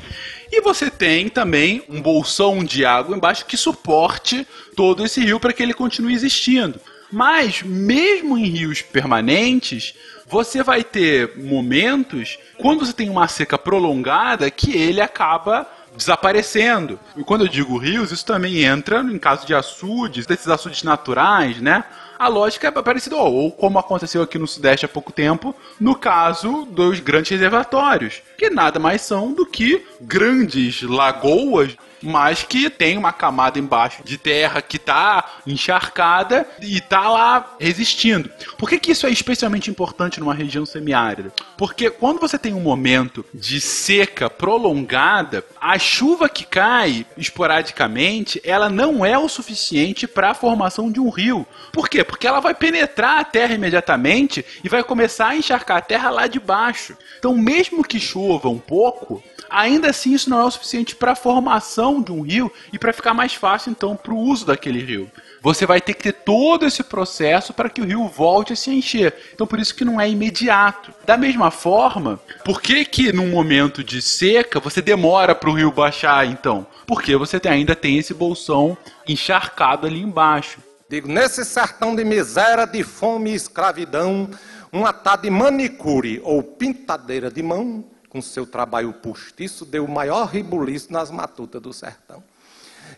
E você tem também um bolsão de água embaixo que suporte todo esse rio para que ele continue existindo. Mas mesmo em rios permanentes você vai ter momentos, quando você tem uma seca prolongada, que ele acaba desaparecendo. E quando eu digo rios, isso também entra em caso de açudes, desses açudes naturais, né? A lógica é parecida, ou como aconteceu aqui no Sudeste há pouco tempo, no caso dos grandes reservatórios, que nada mais são do que grandes lagoas mas que tem uma camada embaixo de terra que está encharcada e está lá resistindo. Por que, que isso é especialmente importante numa região semiárida? Porque quando você tem um momento de seca prolongada, a chuva que cai esporadicamente, ela não é o suficiente para a formação de um rio. Por quê? Porque ela vai penetrar a terra imediatamente e vai começar a encharcar a terra lá de baixo. Então, mesmo que chova um pouco, ainda assim isso não é o suficiente para a formação de um rio e para ficar mais fácil então para o uso daquele rio. Você vai ter que ter todo esse processo para que o rio volte a se encher. Então por isso que não é imediato. Da mesma forma, por que que num momento de seca você demora para o rio baixar então? Porque você ainda tem esse bolsão encharcado ali embaixo. Digo, nesse sertão de miséria, de fome e escravidão, uma tá de manicure ou pintadeira de mão com seu trabalho postiço, deu o maior ribuliço nas matutas do sertão.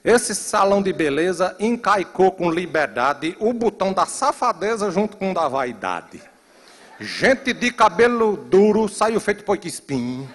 Esse salão de beleza encaicou com liberdade o botão da safadeza junto com o da vaidade. Gente de cabelo duro saiu feito poique espinho.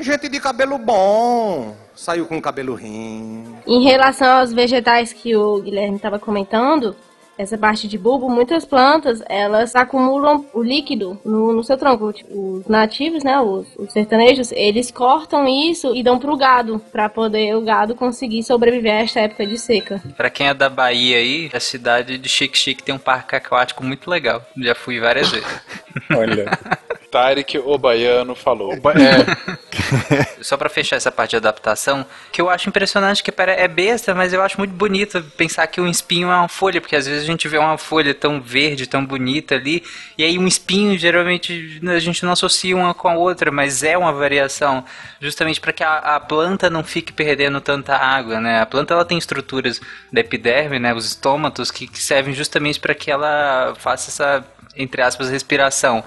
Gente de cabelo bom. Saiu com cabelo rim. Em relação aos vegetais que o Guilherme estava comentando, essa parte de bulbo, muitas plantas, elas acumulam o líquido no, no seu tronco. Tipo, os nativos, né, os, os, sertanejos, eles cortam isso e dão pro gado, para poder o gado conseguir sobreviver a esta época de seca. Para quem é da Bahia aí, a cidade de Chique Chique tem um parque aquático muito legal. Já fui várias vezes. Olha. Tarek, o baiano, falou. É. Só para fechar essa parte de adaptação, que eu acho impressionante, que é besta, mas eu acho muito bonito pensar que um espinho é uma folha, porque às vezes a gente vê uma folha tão verde, tão bonita ali, e aí um espinho geralmente a gente não associa uma com a outra, mas é uma variação, justamente para que a, a, planta não fique perdendo tanta água, né? A planta ela tem estruturas da epiderme, né, os estômatos, que, que servem justamente para que ela faça essa entre aspas, respiração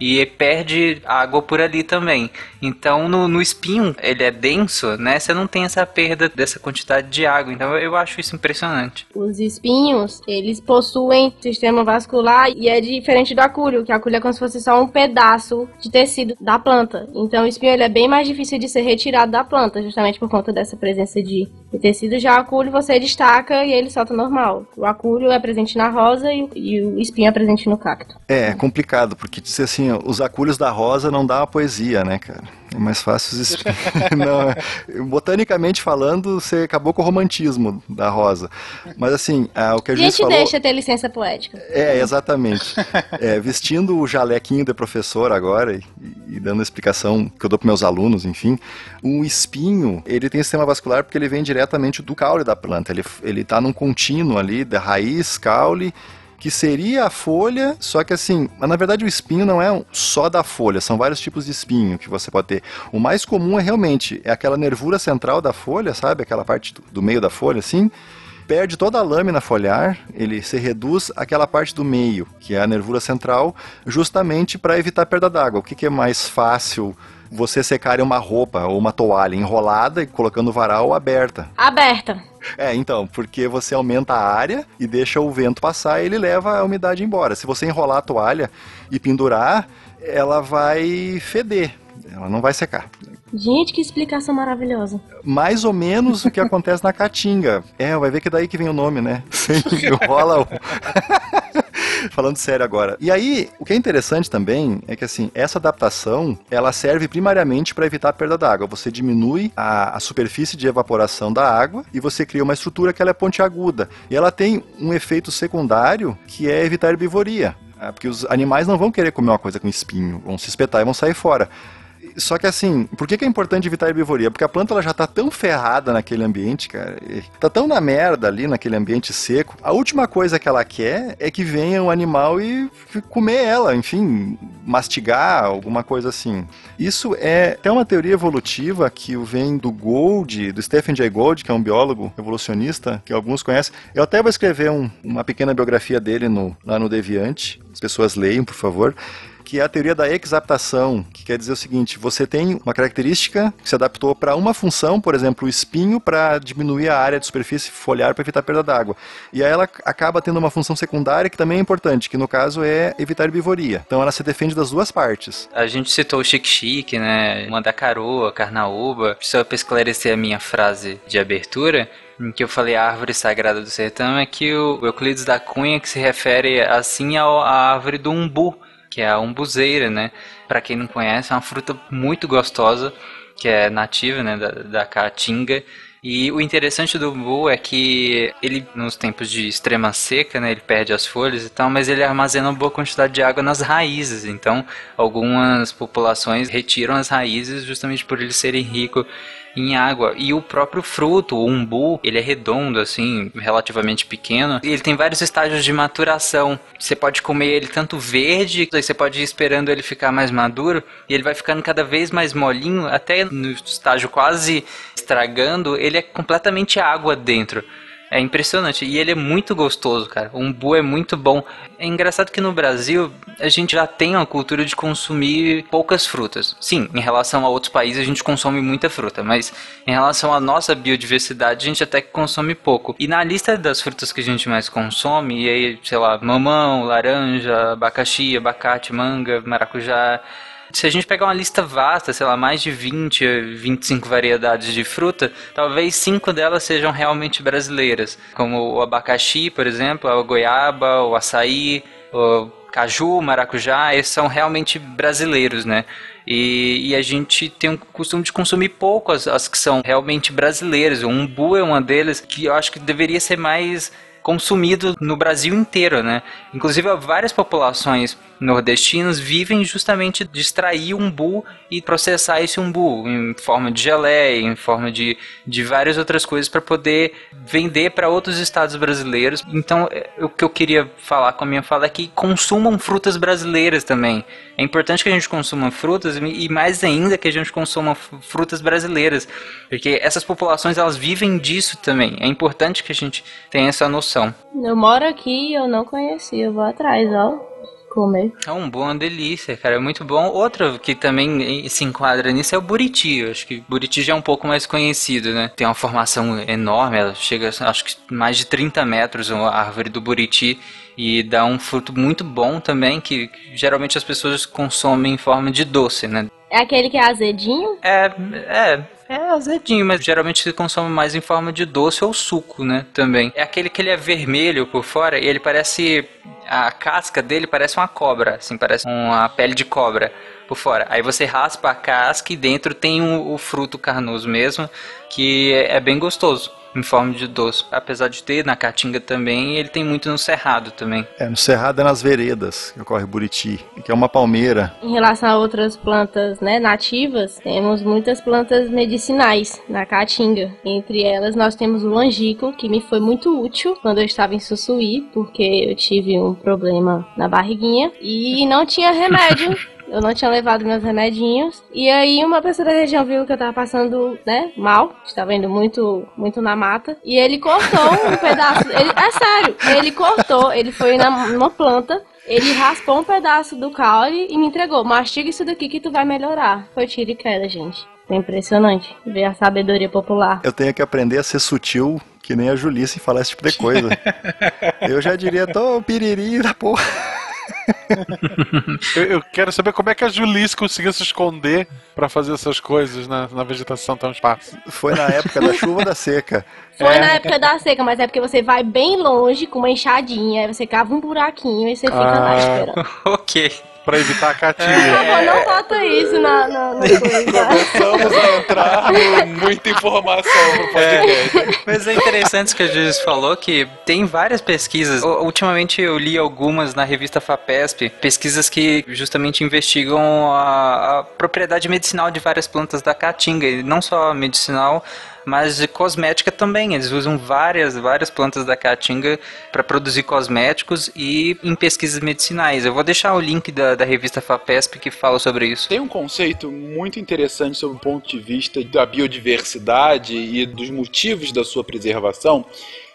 e perde água por ali também. Então, no, no, espinho, ele é denso, né? Você não tem essa perda dessa quantidade de água. Então, eu acho isso impressionante. Os espinhos, eles possuem sistema vascular e é diferente do acúlio, que a acúlio é como se fosse só um pedaço de tecido da planta. Então, o espinho ele é bem mais difícil de ser retirado da planta, justamente por conta dessa presença de, de tecido. Já o acúlio você destaca e ele solta normal. O acúlio é presente na rosa e, e o espinho é presente no cacto. É, é complicado, porque assim, os acúlios da rosa não dá uma poesia, né, cara? É mais fácil os não, é, Botanicamente falando, você acabou com o romantismo da rosa. Mas assim, a, o que a, a gente falou... deixa ter licença poética. É, exatamente. É, vestindo o jalequinho de professor agora e, e dando a explicação que eu dou para meus alunos, enfim, um espinho, ele tem sistema vascular porque ele vem diretamente do caule da planta. Ele, ele tá num contínuo ali, da raiz, caule que seria a folha, só que assim, na verdade o espinho não é só da folha, são vários tipos de espinho que você pode ter. O mais comum é realmente é aquela nervura central da folha, sabe? Aquela parte do, do meio da folha, assim perde toda a lâmina foliar, ele se reduz àquela parte do meio, que é a nervura central, justamente para evitar perda d'água. O que, que, é mais fácil você secar uma roupa ou uma toalha enrolada e colocando varal ou aberta? Aberta. É, então, porque você aumenta a área e deixa o vento passar e ele leva a umidade embora. Se você enrolar a toalha e pendurar, ela vai feder, ela não vai secar. Gente, que explicação maravilhosa. Mais ou menos o que acontece na caatinga. É, vai ver que é daí que vem o nome, né? Rola o... Falando sério agora. E aí, o que é interessante também é que assim, essa adaptação, ela serve primariamente para evitar a perda d'água. Você diminui a, a, superfície de evaporação da água e você cria uma estrutura que ela é pontiaguda. E ela tem um efeito secundário que é evitar herbivoria. É, porque os animais não vão querer comer uma coisa com espinho, vão se espetar e vão sair fora. Só que assim, por que, que é importante evitar a herbivoria? Porque a planta ela já tá tão ferrada naquele ambiente, cara. Tá tão na merda ali naquele ambiente seco. A última coisa que ela quer é que venha um animal e comer ela, enfim, mastigar, alguma coisa assim. Isso é até uma teoria evolutiva que vem do Gold, do Stephen Jay Gold, que é um biólogo evolucionista, que alguns conhecem. Eu até vou escrever um, uma pequena biografia dele no, lá no Deviante. As pessoas leiam, por favor que é a teoria da exaptação, que quer dizer o seguinte: você tem uma característica que se adaptou para uma função, por exemplo, o espinho, para diminuir a área de superfície foliar para evitar perda d'água. E aí ela acaba tendo uma função secundária que também é importante, que no caso é evitar herbivoria. Então ela se defende das duas partes. A gente citou o chique-chique, né? Mandacaroa, carnaúba. Só para esclarecer a minha frase de abertura, em que eu falei a árvore sagrada do sertão, é que o Euclides da Cunha que se refere assim à árvore do umbu, que é a umbuzeira, né? Para quem não conhece, é uma fruta muito gostosa, que é nativa, né, da, da caatinga. E o interessante do umbu é que ele, nos tempos de extrema seca, né, ele perde as folhas e tal, mas ele armazena uma boa quantidade de água nas raízes. Então, algumas populações retiram as raízes justamente por ele serem rico em água. E o próprio fruto, o umbu, ele é redondo, assim, relativamente pequeno. E ele tem vários estágios de maturação. Você pode comer ele tanto verde, aí você pode ir esperando ele ficar mais maduro. E ele vai ficando cada vez mais molinho, até no estágio quase estragando, ele é completamente água dentro. É impressionante. E ele é muito gostoso, cara. O umbu é muito bom. É engraçado que no Brasil a gente já tem uma cultura de consumir poucas frutas. Sim, em relação a outros países a gente consome muita fruta, mas em relação à nossa biodiversidade a gente até que consome pouco. E na lista das frutas que a gente mais consome, e aí, sei lá, mamão, laranja, abacaxi, abacate, manga, maracujá, Se a gente pegar uma lista vasta, sei lá, mais de 20, 25 variedades de fruta, talvez cinco delas sejam realmente brasileiras, como o abacaxi, por exemplo, a goiaba, o açaí, o caju, maracujá, esses são realmente brasileiros, né? E, e, a gente tem o costume de consumir pouco as, as que são realmente brasileiras. O umbu é uma deles que eu acho que deveria ser mais consumido no Brasil inteiro, né? Inclusive várias populações nordestinas vivem justamente de extrair umbu e processar esse umbu em forma de geleia, em forma de, de várias outras coisas para poder vender para outros estados brasileiros. Então, é, o que eu queria falar com a minha fala é que consumam frutas brasileiras também. É importante que a gente consuma frutas e mais ainda que a gente consuma frutas brasileiras, porque essas populações elas vivem disso também. É importante que a gente tenha essa noção. Eu moro aqui e eu não conhecia, eu vou atrás, ó comer. É um bom, uma delícia, cara. É muito bom. Outra que também se enquadra nisso é o buriti. Eu acho que buriti já é um pouco mais conhecido, né? Tem uma formação enorme, ela chega, acho que mais de 30 metros a árvore do buriti e dá um fruto muito bom também, que geralmente as pessoas consomem em forma de doce, né? É aquele que é azedinho? É, é, é azedinho, mas geralmente se consome mais em forma de doce ou suco, né? Também. É aquele que ele é vermelho por fora e ele parece. A casca dele parece uma cobra, assim, parece uma pele de cobra por fora. Aí você raspa a casca e dentro tem o, o fruto carnoso mesmo, que é bem gostoso em forma de doce. Apesar de ter na Caatinga também, ele tem muito no Cerrado também. É, no Cerrado é nas veredas que ocorre Buriti, que é uma palmeira. Em relação a outras plantas né, nativas, temos muitas plantas medicinais na Caatinga. Entre elas, nós temos o angico, que me foi muito útil quando eu estava em Sussuí, porque eu tive um problema na barriguinha e não tinha remédio eu não tinha levado meus remedinhos. E aí uma pessoa da região viu que eu tava passando, né, mal. Estava indo muito, muito na mata. E ele cortou um pedaço. Ele, é sério, ele cortou, ele foi na, numa planta. Ele raspou um pedaço do caule e me entregou. Mastiga isso daqui que tu vai melhorar. Foi tiro e queda, gente. É impressionante ver a sabedoria popular. Eu tenho que aprender a ser sutil, que nem a Julice, e falar esse tipo de coisa. eu já diria, tô piriri da porra eu, eu, quero saber como é que a Julice conseguiu se esconder para fazer essas coisas na, na vegetação tão esparsa. Foi na época da chuva da seca. Foi é. na época da seca, mas é porque você vai bem longe com uma enxadinha, aí você cava um buraquinho e você fica ah. lá esperando. ok pra evitar a catinha. É... Não, não bota isso na, na, na coisa. Começamos a entrar no muita informação no podcast. É, mas é interessante que a Juiz falou que tem várias pesquisas. Ultimamente eu li algumas na revista FAPESP, pesquisas que justamente investigam a, a propriedade medicinal de várias plantas da caatinga, e não só medicinal, mas de cosmética também. Eles usam várias, várias plantas da caatinga para produzir cosméticos e em pesquisas medicinais. Eu vou deixar o link da, da revista FAPESP que fala sobre isso. Tem um conceito muito interessante sobre o ponto de vista da biodiversidade e dos motivos da sua preservação,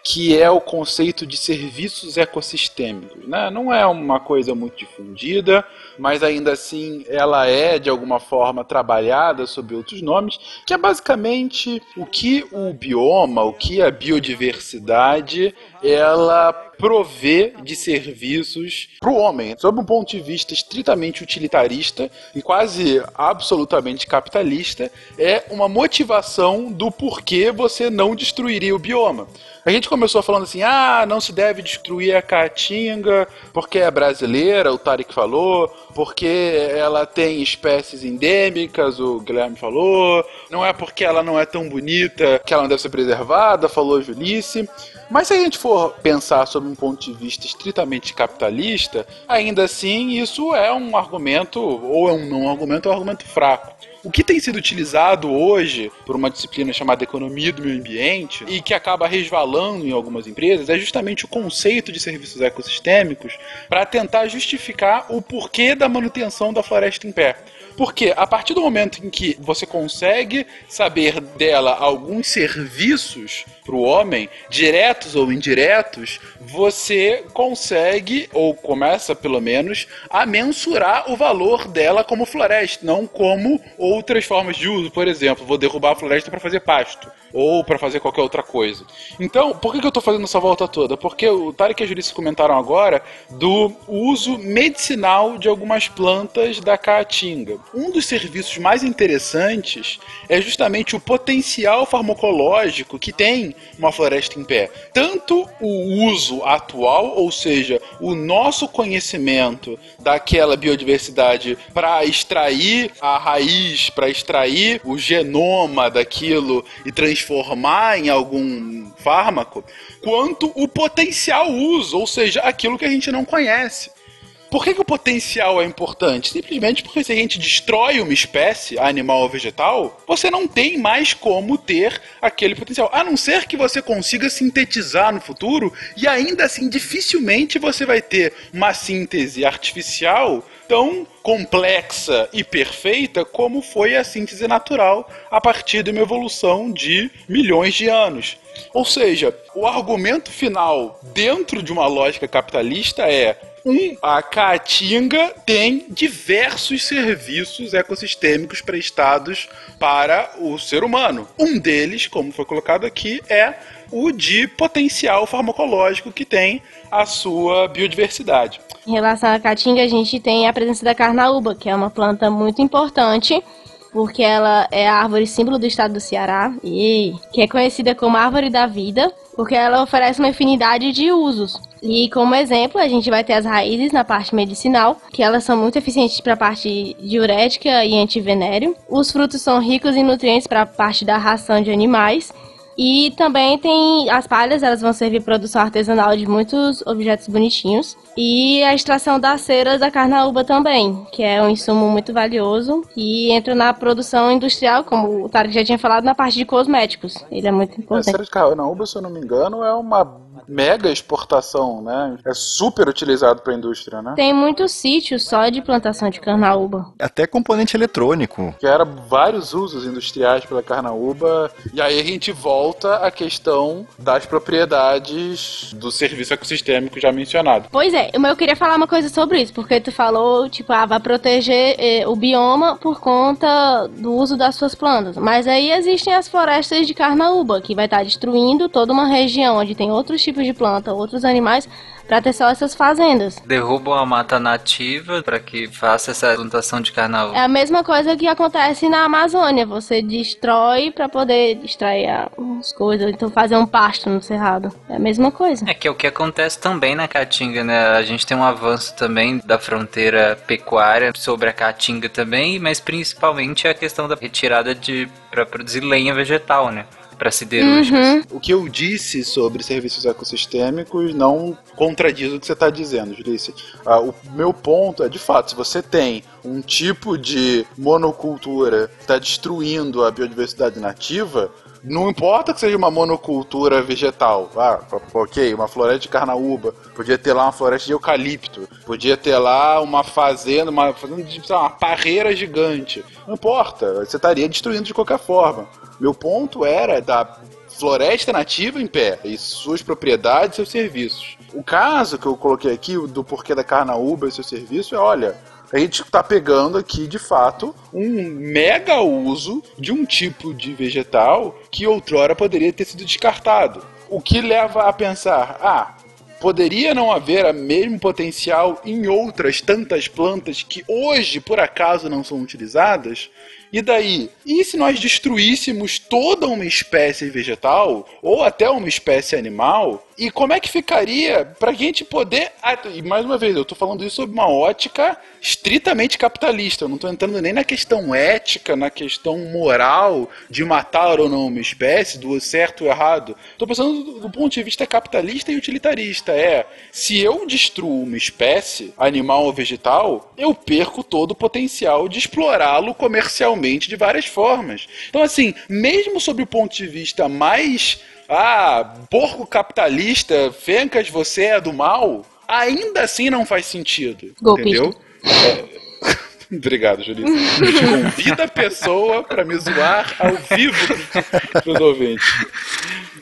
que é o conceito de serviços ecossistêmicos. Né? Não é uma coisa muito difundida, mas ainda assim ela é de alguma forma trabalhada sob outros nomes, que é basicamente o que o bioma, o que a biodiversidade ela provê de serviços para o homem, sob um ponto de vista estritamente utilitarista e quase absolutamente capitalista, é uma motivação do porquê você não destruiria o bioma. A gente começou falando assim: ah, não se deve destruir a caatinga porque é brasileira, o Tarek falou, porque ela tem espécies endêmicas, o Guilherme falou, não é porque ela não é tão bonita que ela não deve ser preservada, falou Julice. Mas se a gente for pensar sob um ponto de vista estritamente capitalista, ainda assim isso é um argumento, ou é um não argumento, é um argumento fraco. O que tem sido utilizado hoje por uma disciplina chamada economia do meio ambiente e que acaba resvalando em algumas empresas é justamente o conceito de serviços ecossistêmicos para tentar justificar o porquê da manutenção da floresta em pé. Porque a partir do momento em que você consegue saber dela alguns serviços para o homem, diretos ou indiretos, você consegue, ou começa pelo menos, a mensurar o valor dela como floresta, não como outras formas de uso. Por exemplo, vou derrubar a floresta para fazer pasto ou para fazer qualquer outra coisa. Então, por que, que eu estou fazendo essa volta toda? Porque o Tarek e a Jurice comentaram agora do uso medicinal de algumas plantas da caatinga. Um dos serviços mais interessantes é justamente o potencial farmacológico que tem uma floresta em pé. Tanto o uso atual, ou seja, o nosso conhecimento daquela biodiversidade para extrair a raiz, para extrair o genoma daquilo e transformar transformar em algum fármaco, quanto o potencial uso, ou seja, aquilo que a gente não conhece. Por que, que, o potencial é importante? Simplesmente porque se a gente destrói uma espécie, animal ou vegetal, você não tem mais como ter aquele potencial. A não ser que você consiga sintetizar no futuro, e ainda assim dificilmente você vai ter uma síntese artificial tão complexa e perfeita como foi a síntese natural a partir de uma evolução de milhões de anos. Ou seja, o argumento final dentro de uma lógica capitalista é um, a Caatinga tem diversos serviços ecossistêmicos prestados para o ser humano. Um deles, como foi colocado aqui, é o de potencial farmacológico que tem a sua biodiversidade. Em relação à caatinga, a gente tem a presença da carnaúba, que é uma planta muito importante porque ela é a árvore símbolo do estado do Ceará e que é conhecida como árvore da vida, porque ela oferece uma infinidade de usos. E como exemplo, a gente vai ter as raízes na parte medicinal, que elas são muito eficientes para a parte diurética e antivenério. Os frutos são ricos em nutrientes para a parte da ração de animais e também tem as palhas, elas vão servir produção artesanal de muitos objetos bonitinhos. E a extração das ceras da carnaúba também, que é um insumo muito valioso e entra na produção industrial, como o Tarek já tinha falado, na parte de cosméticos. Ele é muito importante. A cera de carnaúba, se eu não me engano, é uma mega exportação, né? É super utilizado para a indústria, né? Tem muitos sítios só de plantação de carnaúba. Até componente eletrônico. Que era vários usos industriais pela carnaúba. E aí a gente volta à questão das propriedades do serviço ecossistêmico já mencionado. Pois é, mas eu queria falar uma coisa sobre isso, porque tu falou, tipo, ah, vai proteger eh, o bioma por conta do uso das suas plantas. Mas aí existem as florestas de carnaúba, que vai estar tá destruindo toda uma região onde tem outros tipos de planta, outros animais, para ter só essas fazendas. Derrubam a mata nativa para que faça essa plantação de carnaval. É a mesma coisa que acontece na Amazônia. Você destrói para poder extrair as coisas, então fazer um pasto no cerrado. É a mesma coisa. É que é o que acontece também na Caatinga, né? A gente tem um avanço também da fronteira pecuária sobre a Caatinga também, mas principalmente a questão da retirada de para produzir lenha vegetal, né? Para siderúrgicas. Uhum. O que eu disse sobre serviços ecossistêmicos não contradiz o que você está dizendo, Julice. Ah, o meu ponto é, de fato, se você tem um tipo de monocultura está destruindo a biodiversidade nativa, não importa que seja uma monocultura vegetal, ah, ok, uma floresta de carnaúba, podia ter lá uma floresta de eucalipto, podia ter lá uma fazenda, uma fazenda de uma parreira gigante. Não importa, você estaria destruindo de qualquer forma. Meu ponto era da floresta nativa em pé e suas propriedades e seus serviços. O caso que eu coloquei aqui, do porquê da carnaúba e seu serviço, é: olha, a gente está pegando aqui, de fato, um mega uso de um tipo de vegetal que outrora poderia ter sido descartado. O que leva a pensar, ah, poderia não haver o mesmo potencial em outras tantas plantas que hoje, por acaso, não são utilizadas? E daí? E se nós destruíssemos toda uma espécie vegetal, ou até uma espécie animal, e como é que ficaria para a gente poder. E mais uma vez, eu estou falando isso sob uma ótica estritamente capitalista. Eu não estou entrando nem na questão ética, na questão moral de matar ou não uma espécie, do certo ou errado. Estou pensando do, do ponto de vista capitalista e utilitarista. É, se eu destruo uma espécie, animal ou vegetal, eu perco todo o potencial de explorá-lo comercialmente de várias formas. Então, assim, mesmo sob o ponto de vista mais ah, porco capitalista, Fencas, você é do mal, ainda assim não faz sentido. Golpista. Entendeu? É... Obrigado, Julissa. Convida a pessoa para me zoar ao vivo para os ouvintes.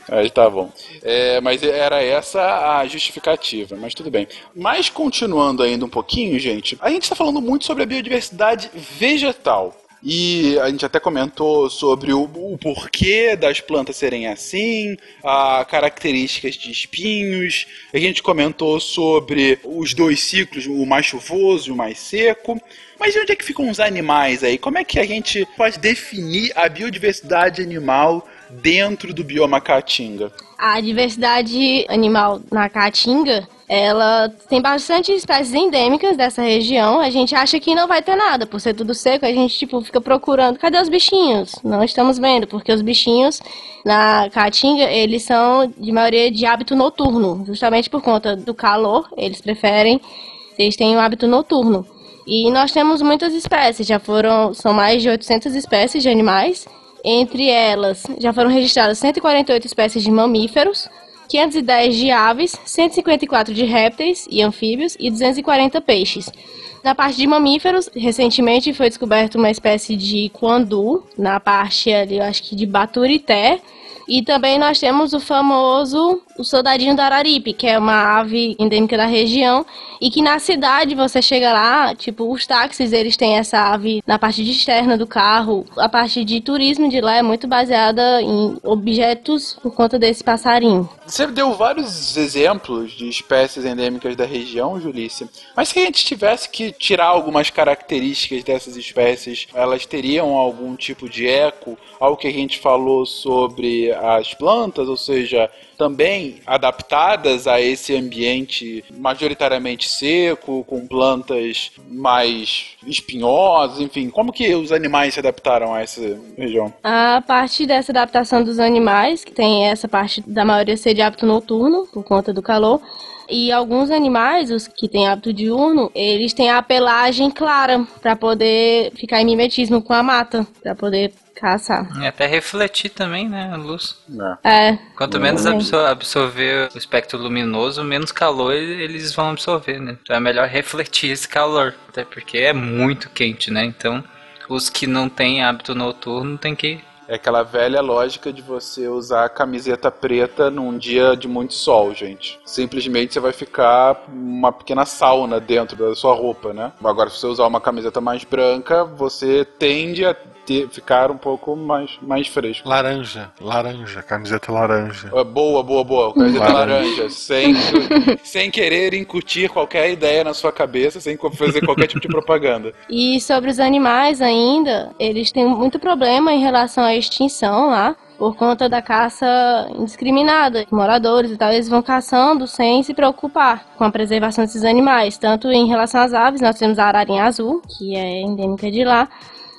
Aí tá bom. É, mas era essa a justificativa, mas tudo bem. Mas continuando ainda um pouquinho, gente, a gente está falando muito sobre a biodiversidade vegetal. E a gente até comentou sobre o, o porquê das plantas serem assim, a características de espinhos. A gente comentou sobre os dois ciclos, o mais chuvoso e o mais seco. Mas onde é que ficam os animais aí? Como é que a gente pode definir a biodiversidade animal dentro do bioma caatinga? A diversidade animal na caatinga ela tem bastante espécies endêmicas dessa região. A gente acha que não vai ter nada, por ser tudo seco, a gente tipo fica procurando, cadê os bichinhos? Não estamos vendo, porque os bichinhos na Caatinga, eles são de maioria de hábito noturno, justamente por conta do calor, eles preferem, eles têm um hábito noturno. E nós temos muitas espécies, já foram, são mais de 800 espécies de animais. Entre elas, já foram registradas 148 espécies de mamíferos, 510 de aves, 154 de répteis e anfíbios e 240 peixes. Na parte de mamíferos, recentemente foi descoberta uma espécie de quandu, na parte ali, eu acho que de Baturité, e também nós temos o famoso o soldadinho do Araripe, que é uma ave endêmica da região e que na cidade você chega lá, tipo, os táxis eles têm essa ave na parte de externa do carro. A parte de turismo de lá é muito baseada em objetos por conta desse passarinho. Você deu vários exemplos de espécies endêmicas da região, Julícia. Mas se a gente tivesse que tirar algumas características dessas espécies, elas teriam algum tipo de eco ao que a gente falou sobre as plantas, ou seja, também adaptadas a esse ambiente majoritariamente seco, com plantas mais espinhosas, enfim. Como que os animais se adaptaram a essa região? A parte dessa adaptação dos animais, que tem essa parte da maioria ser de hábito noturno, por conta do calor, e alguns animais, os que têm hábito diurno, eles têm a pelagem clara para poder ficar em mimetismo com a mata, para poder caçar. E até refletir também, né, a luz. É. Quanto menos absor absorver o espectro luminoso, menos calor eles vão absorver, né? Então é melhor refletir esse calor, até porque é muito quente, né? Então os que não têm hábito noturno tem que é aquela velha lógica de você usar camiseta preta num dia de muito sol, gente. Simplesmente você vai ficar uma pequena sauna dentro da sua roupa, né? Agora, se você usar uma camiseta mais branca, você tende a ter, ficar um pouco mais, mais fresco. Laranja, laranja, camiseta laranja. É, boa, boa, boa, camiseta laranja. laranja. Sem, sem querer incutir qualquer ideia na sua cabeça, sem fazer qualquer tipo de propaganda. E sobre os animais ainda, eles têm muito problema em relação à extinção lá por conta da caça indiscriminada. Moradores e tal, eles vão caçando sem se preocupar com a preservação desses animais. Tanto em relação às aves, nós temos a ararinha azul, que é endêmica de lá,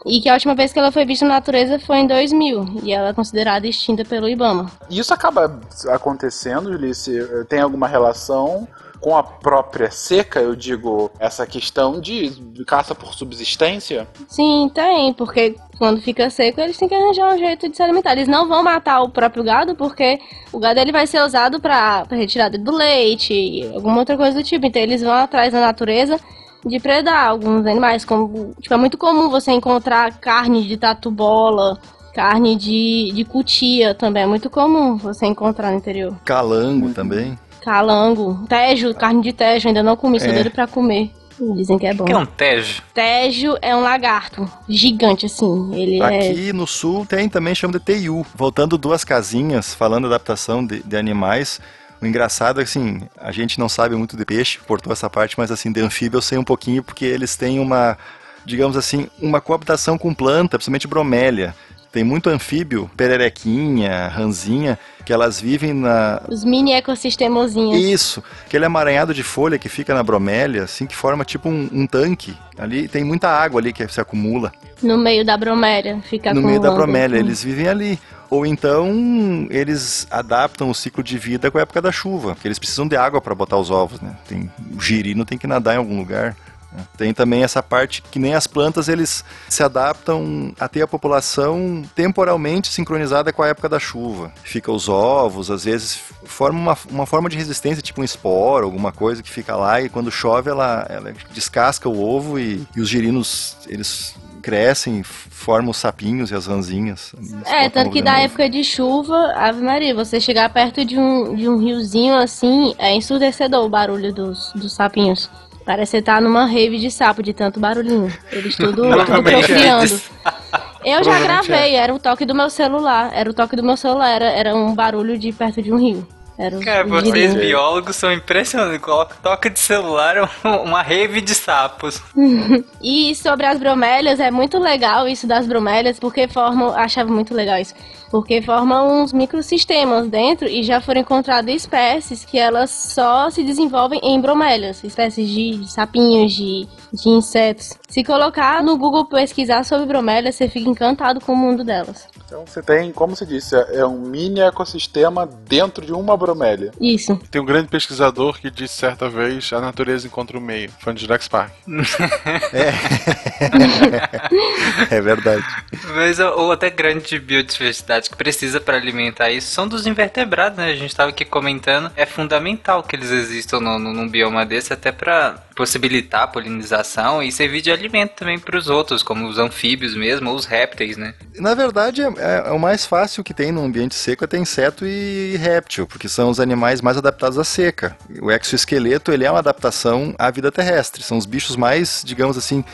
e que a última vez que ela foi vista na natureza foi em 2000 e ela é considerada extinta pelo IBAMA. E isso acaba acontecendo, Julice? Tem alguma relação com a própria seca, eu digo, essa questão de caça por subsistência? Sim, tem, porque quando fica seco, eles têm que arranjar um jeito de se alimentar. Eles não vão matar o próprio gado, porque o gado ele vai ser usado para retirada do leite e alguma outra coisa do tipo. Então eles vão atrás da natureza de predar alguns animais. Como, tipo, é muito comum você encontrar carne de tatu-bola, carne de, de cutia também. É muito comum você encontrar no interior. Calango também. Calango, tejo, carne de tejo, ainda não comi, sou é. doido pra comer. Dizem que é bom. O que é um tejo? Tejo é um lagarto gigante, assim. Ele Aqui é... no sul tem também, chama de teiu. Voltando duas casinhas, falando adaptação de, de animais, o engraçado é assim, a gente não sabe muito de peixe, portou essa parte, mas, assim, de anfíbio eu sei um pouquinho, porque eles têm uma, digamos assim, uma coabitação com planta, principalmente bromélia. Tem muito anfíbio, pererequinha, ranzinha, que elas vivem na... Os mini ecossistemozinhos. Isso, aquele amaranhado de folha que fica na bromélia, assim, que forma tipo um, um tanque. Ali tem muita água ali que se acumula. No meio da bromélia, fica No meio da bromélia, eles vivem ali. Ou então eles adaptam o ciclo de vida com a época da chuva, porque eles precisam de água para botar os ovos, né? Tem, o girino tem que nadar em algum lugar. Né? Tem também essa parte que nem as plantas eles se adaptam a ter a população temporalmente sincronizada com a época da chuva. Fica os ovos, às vezes forma uma, uma forma de resistência, tipo um esporo, alguma coisa que fica lá e quando chove ela, ela descasca o ovo e, e os girinos eles crescem, formam os sapinhos e as ranzinhas. É, tanto que da época de chuva, Ave Maria, você chegar perto de um, de um riozinho assim, é ensurdecedor o barulho dos, dos sapinhos. Parece que você tá numa rave de sapo de tanto barulhinho. Eles tudo, tudo Provavelmente é. procriando. Eu já Provavelmente gravei, era o toque do meu celular. Era o toque do meu celular, era, era um barulho de perto de um rio. Era um Cara, um vocês girinho. biólogos são impressionantes. Coloca toca de celular é uma rave de sapos. E sobre as bromélias, é muito legal isso das bromélias, porque formam, achava muito legal isso, porque formam uns microsistemas dentro e já foram encontradas espécies que elas só se desenvolvem em bromélias, espécies de, de sapinhos, de, de insetos. Se colocar no Google pesquisar sobre bromélias, você fica encantado com o mundo delas. Então você tem, como você disse, é um mini ecossistema dentro de uma bromélia. Isso. Tem um grande pesquisador que disse certa vez a natureza encontra o meio. Fã de Jurassic Park. É verdade. Mas a outra grande biodiversidade que precisa para alimentar isso são dos invertebrados, né? A gente estava aqui comentando. É fundamental que eles existam no, no, num bioma desse, até para possibilitar a polinização e servir de alimento também para os outros, como os anfíbios mesmo, ou os répteis, né? Na verdade, é, é o mais fácil que tem num ambiente seco é ter inseto e réptil, porque são os animais mais adaptados à seca. O exoesqueleto, ele é uma adaptação à vida terrestre. São os bichos mais, digamos assim,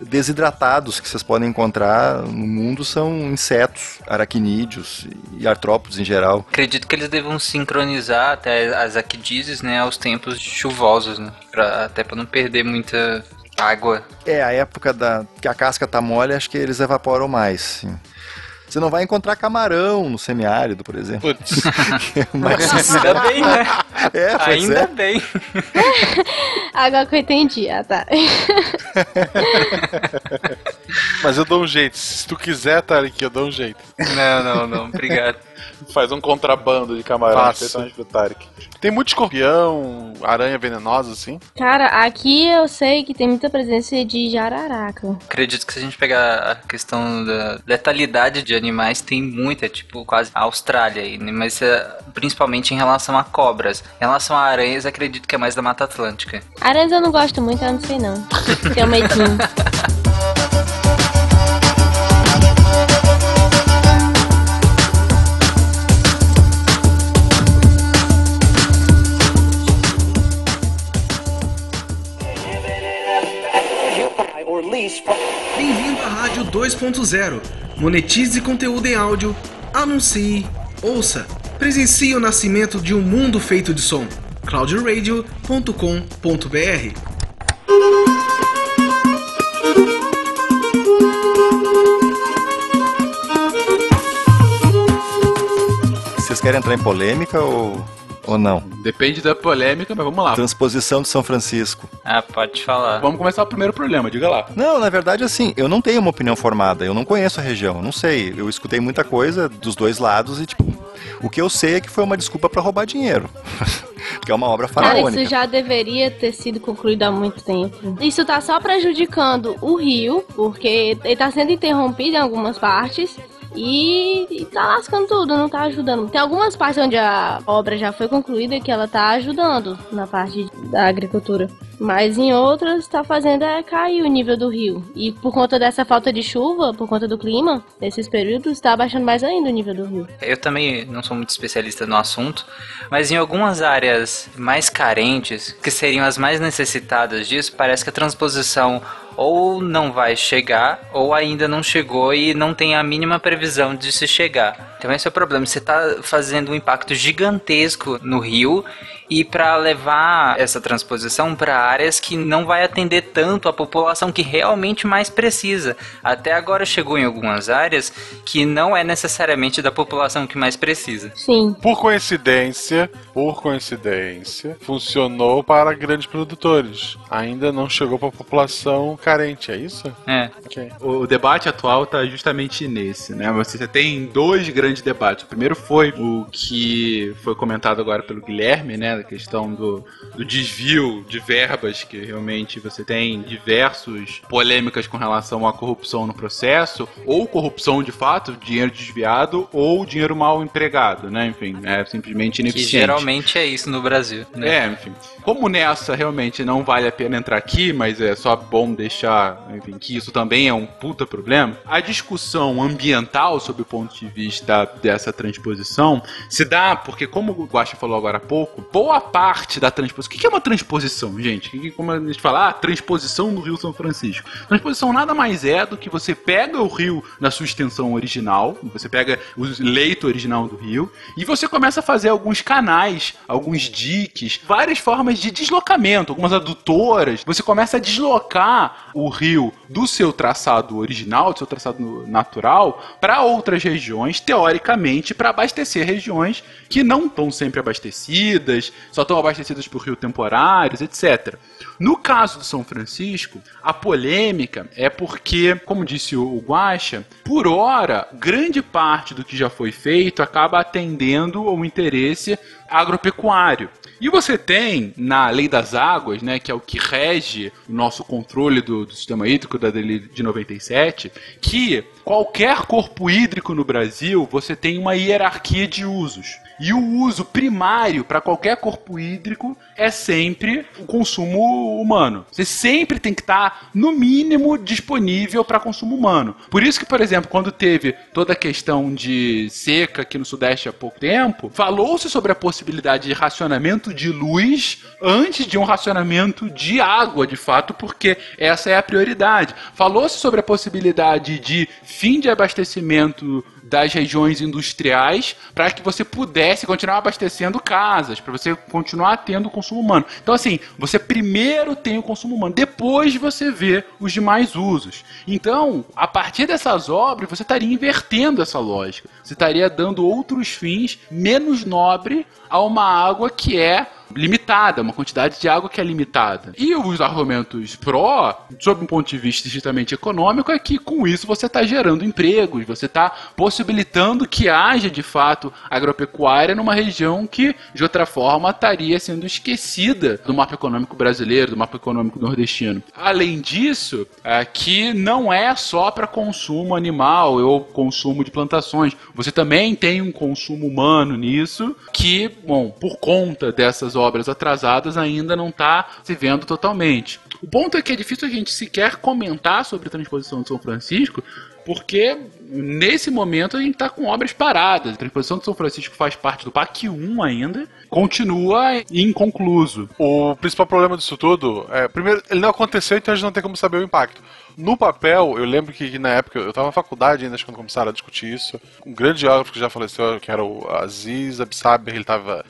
desidratados que vocês podem encontrar no mundo são insetos, aracnídeos e artrópodes em geral. Acredito que eles devam sincronizar até as aquidizes, né, aos tempos chuvosos, né? Pra, até para não perder muita água. É, a época da que a casca tá mole, acho que eles evaporam mais. sim. Você não vai encontrar camarão no semiárido, por exemplo. Putz. Mas, Ainda bem, né? é, Ainda é. bem. Agora que eu entendi, ah tá. Mas eu dou um jeito. Se tu quiser, Tarek, eu dou um jeito. Não, não, não. Obrigado. Faz um contrabando de camarão, especialmente pro Tarek. Tem muito escorpião, aranha venenosa, assim. Cara, aqui eu sei que tem muita presença de jararaca. Acredito que se a gente pegar a questão da letalidade de animais, tem muita, tipo quase a Austrália aí, né? mas é, principalmente em relação a cobras. Em relação a aranhas, acredito que é mais da Mata Atlântica. Aranhas eu não gosto muito, eu não sei não. Tenho medinho. 2.0. Monetize conteúdo em áudio, anuncie, ouça, presencie o nascimento de um mundo feito de som. cloudradio.com.br Vocês querem entrar em polêmica ou, ou não? Depende da polêmica, mas vamos lá. Transposição de São Francisco. Ah, pode falar. Vamos começar o primeiro problema, diga lá. Não, na verdade, assim, eu não tenho uma opinião formada, eu não conheço a região, não sei. Eu escutei muita coisa dos dois lados e, tipo, o que eu sei é que foi uma desculpa pra roubar dinheiro. que é uma obra Cara, faraônica. isso já deveria ter sido concluído há muito tempo. Isso tá só prejudicando o rio, porque ele tá sendo interrompido em algumas partes. E, e tá lascando tudo, não tá ajudando. Tem algumas partes onde a obra já foi concluída que ela tá ajudando na parte da agricultura. Mas em outras tá fazendo é cair o nível do rio. E por conta dessa falta de chuva, por conta do clima, nesses períodos, tá abaixando mais ainda o nível do rio. Eu também não sou muito especialista no assunto, mas em algumas áreas mais carentes, que seriam as mais necessitadas disso, parece que a transposição ou não vai chegar, ou ainda não chegou e não tem a mínima previsão de se chegar. Então esse é o problema, você está fazendo um impacto gigantesco no rio e para levar essa transposição para áreas que não vai atender tanto a população que realmente mais precisa. Até agora chegou em algumas áreas que não é necessariamente da população que mais precisa. Sim. Por coincidência, por coincidência, funcionou para grandes produtores. Ainda não chegou para a população carente, é isso? É. Ok. O debate atual tá justamente nesse, né? Você tem dois grandes debates. O primeiro foi o que foi comentado agora pelo Guilherme, né? A questão do, do desvio de verbas, que realmente você tem diversos polêmicas com relação à corrupção no processo, ou corrupção de fato, dinheiro desviado, ou dinheiro mal empregado, né? Enfim, é simplesmente Que ineficiente. geralmente é isso no Brasil. Né? É, enfim. Como nessa realmente não vale a pena entrar aqui, mas é só bom deixar, enfim, que isso também é um puta problema. A discussão ambiental sob o ponto de vista dessa transposição se dá porque, como o Guaxa falou agora há pouco, boa boa parte da transposição. O que é uma transposição, gente? Como a gente fala, ah, transposição do Rio São Francisco. Transposição nada mais é do que você pega o rio na sua extensão original, você pega o leito original do rio, e você começa a fazer alguns canais, alguns diques, várias formas de deslocamento, algumas adutoras. Você começa a deslocar o rio do seu traçado original, do seu traçado natural, para outras regiões, teoricamente, para abastecer regiões que não estão sempre abastecidas, só estão abastecidas por rio temporários, etc. No caso do São Francisco, a polêmica é porque, como disse o Guaxa, por hora, grande parte do que já foi feito acaba atendendo ao interesse agropecuário. E você tem, na Lei das Águas, né, que é o que rege o nosso controle do, do sistema hídrico da de 97, que qualquer corpo hídrico no Brasil, você tem uma hierarquia de usos. E o uso primário para qualquer corpo hídrico é sempre o consumo humano. Você sempre tem que estar, tá, no mínimo, disponível para consumo humano. Por isso que, por exemplo, quando teve toda a questão de seca aqui no Sudeste há pouco tempo, falou-se sobre a possibilidade de racionamento de luz antes de um racionamento de água, de fato, porque essa é a prioridade. Falou-se sobre a possibilidade de fim de abastecimento das regiões industriais para que você pudesse continuar abastecendo casas, para você continuar tendo o consumo humano. Então, assim, você primeiro tem o consumo humano, depois você vê os demais usos. Então, a partir dessas obras, você estaria invertendo essa lógica. Você estaria dando outros fins menos nobre a uma água que é limitada, uma quantidade de água que é limitada. E os argumentos pró, sob um ponto de vista estritamente econômico, é que com isso você está gerando empregos, você está possibilitando que haja de fato agropecuária numa região que de outra forma estaria sendo esquecida do mapa econômico brasileiro, do mapa econômico nordestino. Além disso, aqui é não é só para consumo animal ou consumo de plantações. Você também tem um consumo humano nisso que, bom, por conta dessas obras atrasadas ainda não está se vendo totalmente. O ponto é que é difícil a gente sequer comentar sobre a transposição de São Francisco, porque nesse momento a gente está com obras paradas. A transposição de São Francisco faz parte do PAC 1 ainda, continua inconcluso. O principal problema disso tudo é, primeiro, ele não aconteceu, então a gente não tem como saber o impacto. No papel, eu lembro que, na época, eu estava na faculdade ainda quando começaram a discutir isso. Um grande geógrafo que já faleceu, que era o Aziz Absaber, ele estava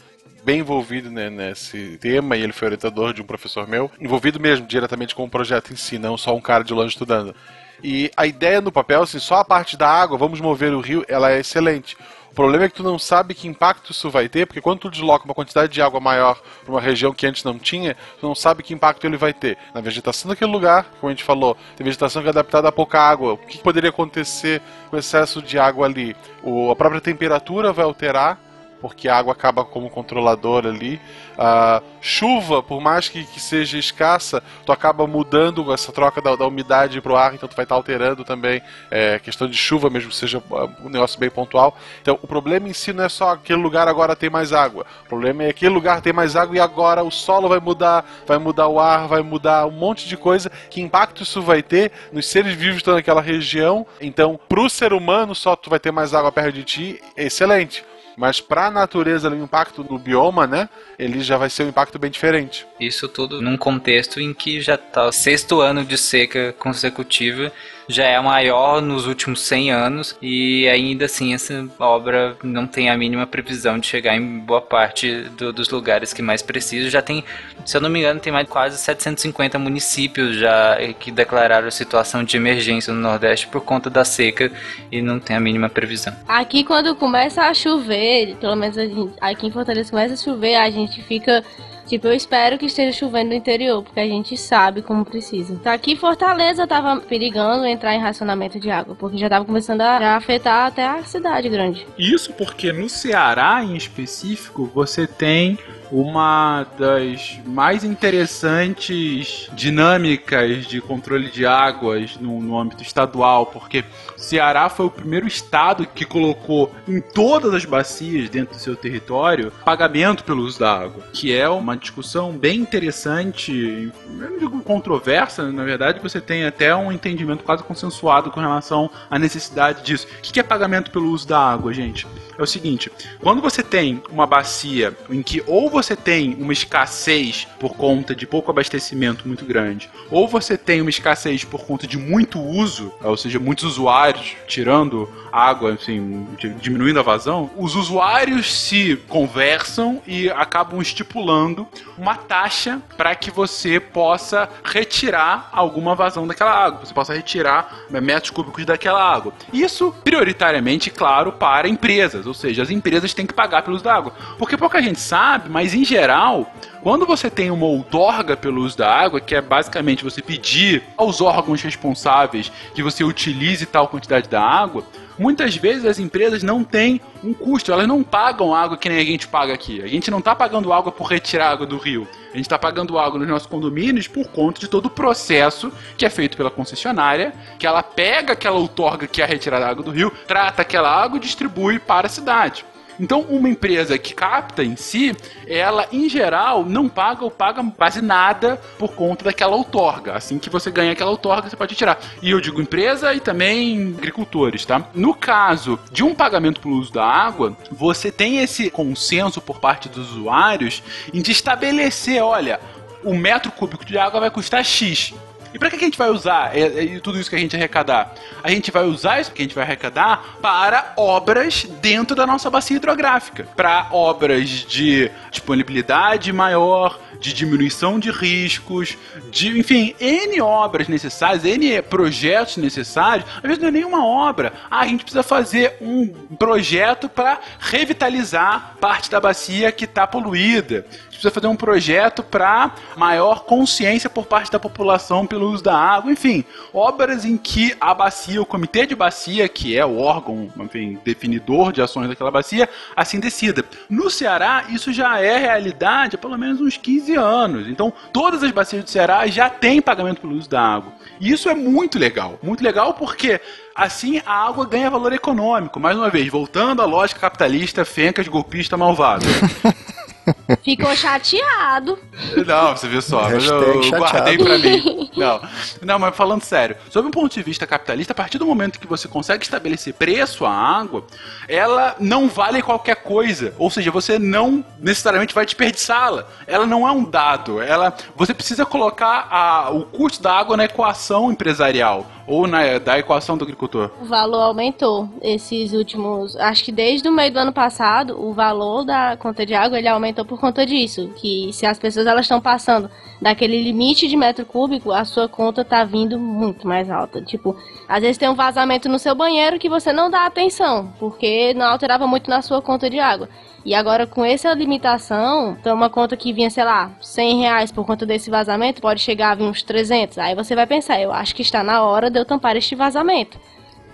bem envolvido né, nesse tema e ele foi orientador de um professor meu, envolvido mesmo diretamente com o projeto em si, não só um cara de longe estudando. E a ideia no papel, assim, só a parte da água, vamos mover o rio, ela é excelente. O problema é que tu não sabe que impacto isso vai ter, porque quando tu desloca uma quantidade de água maior para uma região que antes não tinha, tu não sabe que impacto ele vai ter. Na vegetação daquele lugar, como a gente falou, tem vegetação que é adaptada a pouca água. O que poderia acontecer com o excesso de água ali? O, a própria temperatura vai alterar porque a água acaba como controlador ali. A chuva, por mais que, que, seja escassa, tu acaba mudando essa troca da, da umidade para o ar, então tu vai estar tá alterando também é, questão de chuva, mesmo que seja ah, um negócio bem pontual. Então o problema em si não é só aquele lugar agora tem mais água. O problema é que aquele lugar tem mais água e agora o solo vai mudar, vai mudar o ar, vai mudar um monte de coisa. Que impacto isso vai ter nos seres vivos que estão naquela região? Então, para o ser humano, só tu vai ter mais água perto de ti, excelente. Mas para a natureza, o impacto do bioma, né? Ele já vai ser um impacto bem diferente. Isso tudo num contexto em que já está sexto ano de seca consecutiva já é a maior nos últimos 100 anos e ainda assim essa obra não tem a mínima previsão de chegar em boa parte do, dos lugares que mais precisam. Já tem, se eu não me engano, tem mais quase 750 municípios já que declararam situação de emergência no Nordeste por conta da seca e não tem a mínima previsão. Aqui quando começa a chover, pelo menos aqui em Fortaleza começa a chover, a gente fica Tipo, eu espero que esteja chovendo no interior, porque a gente sabe como precisa. Tá aqui Fortaleza tava perigando entrar em racionamento de água, porque já tava começando a afetar até a cidade grande. Isso porque no Ceará, em específico, você tem uma das mais interessantes dinâmicas de controle de águas no, no âmbito estadual, porque Ceará foi o primeiro estado que colocou em todas as bacias dentro do seu território pagamento pelo uso da água, que é uma discussão bem interessante, eu não digo controversa, na verdade, você tem até um entendimento quase consensuado com relação à necessidade disso. O que é pagamento pelo uso da água, gente? É o seguinte: quando você tem uma bacia em que ou você tem uma escassez por conta de pouco abastecimento muito grande, ou você tem uma escassez por conta de muito uso, ou seja, muitos usuários tirando água, assim, diminuindo a vazão, os usuários se conversam e acabam estipulando uma taxa para que você possa retirar alguma vazão daquela água, você possa retirar metros cúbicos daquela água. Isso prioritariamente, claro, para empresas, ou seja, as empresas têm que pagar pelo uso da água. Porque pouca gente sabe, mas em geral, quando você tem uma outorga pelo uso da água, que é basicamente você pedir aos órgãos responsáveis que você utilize tal quantidade da água, muitas vezes as empresas não têm um custo, elas não pagam água que nem a gente paga aqui. A gente não está pagando água por retirar água do rio. A gente está pagando água nos nossos condomínios por conta de todo o processo que é feito pela concessionária, que ela pega aquela outorga que é a retirada da água do rio, trata aquela água e distribui para a cidade. Então, uma empresa que capta em si, ela em geral não paga ou paga quase nada por conta daquela outorga. Assim que você ganha aquela outorga, você pode tirar. E eu digo empresa e também agricultores, tá? No caso de um pagamento pelo uso da água, você tem esse consenso por parte dos usuários em de estabelecer, olha, o metro cúbico de água vai custar X. E para que, a gente vai usar é, é, tudo isso que a gente arrecadar? A gente vai usar isso que a gente vai arrecadar para obras dentro da nossa bacia hidrográfica. Para obras de disponibilidade maior, de diminuição de riscos, de, enfim, N obras necessárias, N projetos necessários. Às vezes não é nenhuma obra. Ah, a gente precisa fazer um projeto para revitalizar parte da bacia que está poluída precisa fazer um projeto para maior consciência por parte da população pelo uso da água, enfim, obras em que a bacia, o comitê de bacia, que é o órgão, enfim, definidor de ações daquela bacia, assim decida. No Ceará, isso já é realidade há pelo menos uns 15 anos. Então, todas as bacias do Ceará já têm pagamento pelo uso da água. E isso é muito legal. Muito legal porque assim a água ganha valor econômico. Mais uma vez, voltando à lógica capitalista, fencas, golpista, malvado. Ficou chateado. Não, você viu só, mas eu chateado. guardei pra mim. Não. Não, mas falando sério, sob um ponto de vista capitalista, a partir do momento que você consegue estabelecer preço à água, ela não vale qualquer coisa. Ou seja, você não necessariamente vai desperdiçá-la. Ela não é um dado. Ela, você precisa colocar a, o custo da água na equação empresarial ou na, da equação do agricultor? O valor aumentou esses últimos. Acho que desde o meio do ano passado, o valor da conta de água ele aumentou por conta disso. Que se as pessoas elas estão passando daquele limite de metro cúbico, a sua conta tá vindo muito mais alta. Tipo, às vezes tem um vazamento no seu banheiro que você não dá atenção, porque não alterava muito na sua conta de água. E agora, com essa limitação, então uma conta que vinha, sei lá, 100 reais por conta desse vazamento, pode chegar a vir uns 300. Aí você vai pensar, eu acho que está na hora de eu tampar este vazamento.